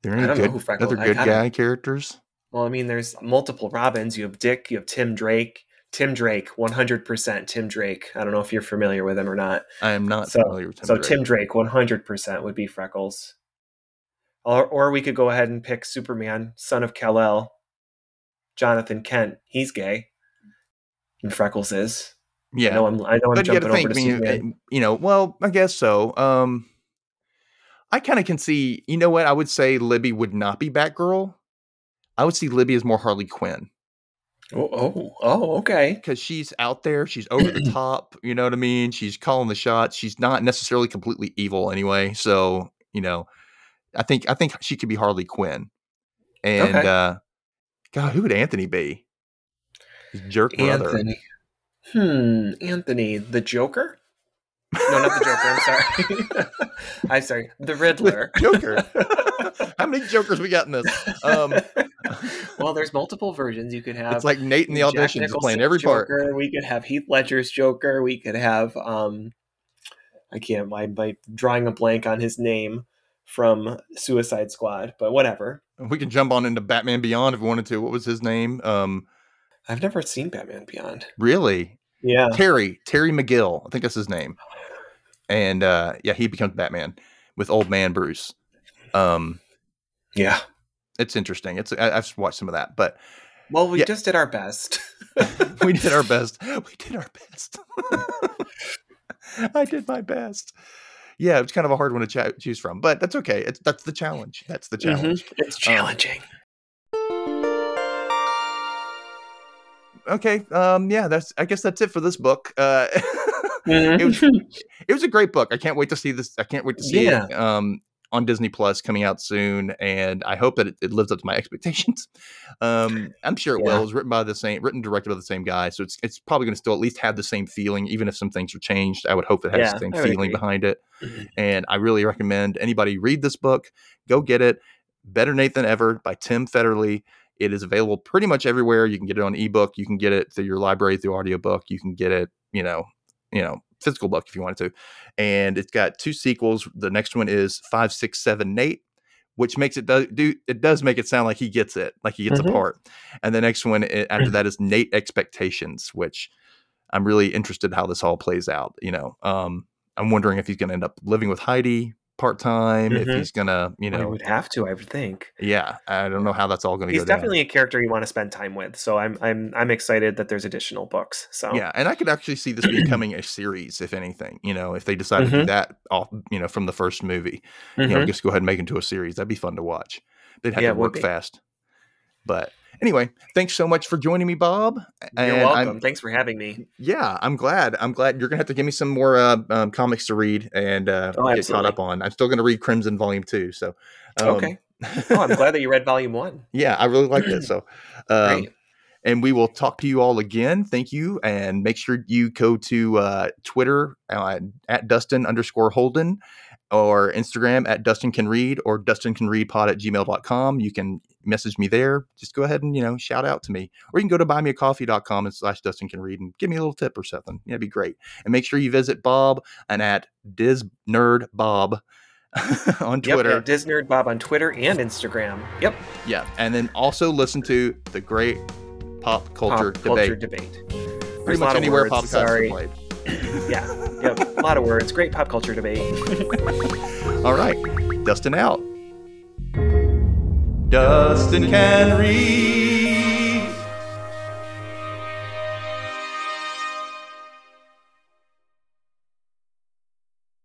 There I any don't know good, who Freckles- other good gotta- guy characters? Well, I mean, there's multiple Robins. You have Dick. You have Tim Drake. Tim Drake, 100% Tim Drake. I don't know if you're familiar with him or not. I am not So- familiar with Tim so Drake. Tim Drake, 100% would be Freckles. Or, or we could go ahead and pick Superman, son of Kal-El, Jonathan Kent. He's gay. And Freckles is. Yeah, I know I'm, I know I'm but you jumping over to I mean, Superman. uh, you know, well, I guess so. Um, I kind of can see, you know what? I would say Libby would not be Batgirl. I would see Libby as more Harley Quinn Oh, oh, oh, okay. because she's out there, she's over the top. You know what I mean? She's calling the shots. She's not necessarily completely evil anyway. So you know, I think I think she could be Harley Quinn. And Okay. uh, God, who would Anthony be? His jerk brother. Anthony. Hmm, Anthony, the Joker? No, not the Joker. I'm sorry. I'm sorry. The Riddler. Joker. How many Jokers we got in this? Um, well, there's multiple versions. You could have it's like Nate in the audition is playing every part. Joker. We could have Heath Ledger's Joker. We could have um, I can't. My by drawing a blank on his name from Suicide Squad, but whatever. We can jump on into Batman Beyond if we wanted to. What was his name? Um, I've never seen Batman Beyond. really? Yeah. Terry Terry McGill. I think that's his name. And uh, yeah, he becomes Batman with old man Bruce. Um, Yeah. it's interesting. It's I, I've watched some of that, but Well, we Yeah. just did our best. we did our best. We did our best. I did my best. Yeah, it's kind of a hard one to cha- choose from, but that's okay. It's that's the challenge. That's the Mhm. challenge. It's challenging. Okay. Um, yeah, that's. I guess that's it for this book. Uh, it was it was a great book. I can't wait to see this. I can't wait to see Yeah. it um, on Disney Plus coming out soon, and I hope that it, it lives up to my expectations. Um, I'm sure it Yeah. will. It's written by the same, written directed by the same guy, so it's it's probably going to still at least have the same feeling, even if some things are changed. I would hope it has Yeah, the same feeling agree. behind it, and I really recommend anybody read this book. Go get it. Better Nate Than Ever by Tim Federle. It is available pretty much everywhere. You can get it on ebook. You can get it through your library through audiobook. You can get it, you know, you know, physical book if you wanted to. And it's got two sequels. The next one is five, six, seven, Nate, which makes it do, do it does make it sound like he gets it, like he gets Mhm. a part. And the next one i- after that is Nate Expectations, which I'm really interested how this all plays out. You know, um, I'm wondering if he's going to end up living with Heidi part time, if Mhm. he's to, you know, I know, would have to, I would think. yeah, I don't know how that's all going to He's go down. definitely a character you want to spend time with. So I'm I'm I'm excited that there's additional books. So Yeah, and I could actually see this becoming a series, if anything. You know, if they decide to do Mhm. that off, you know, from the first movie, you know, Mhm. just go ahead and make it into a series. That'd be fun to watch. They'd have Yeah, to work fast. But anyway, thanks so much for joining me, Bob. you're welcome. I'm- Thanks for having me. yeah, I'm glad. I'm glad you're gonna have to give me some more uh, um, comics to read and uh, Oh, get caught up on. I'm still gonna read Crimson Volume Two. So um, Okay. Oh, I'm glad that you read volume one. yeah, I really like it. So, um, Great. and we will talk to you all again. Thank you, and make sure you go to uh, Twitter uh, at Dustin underscore Holden or Instagram at Dustin Can Read or Dustin Can Read Pod at gmail.com. You can message me there. Just go ahead and you know shout out to me, or you can go to buymeacoffee.com and slash Dustin Can Read and give me a little tip or something. Yeah, it'd be great. And make sure you visit Bob and at Diz Nerd Bob on Yep, Twitter. at Disnerd Bob on Twitter and Instagram. Yep. Yeah, and then also listen to the great pop culture Pop debate. culture debate. Pretty There's much anywhere words, pop culture sorry. played. Yeah. Yep. A lot of words. Great pop culture debate. All right, Dustin out. Dustin can read.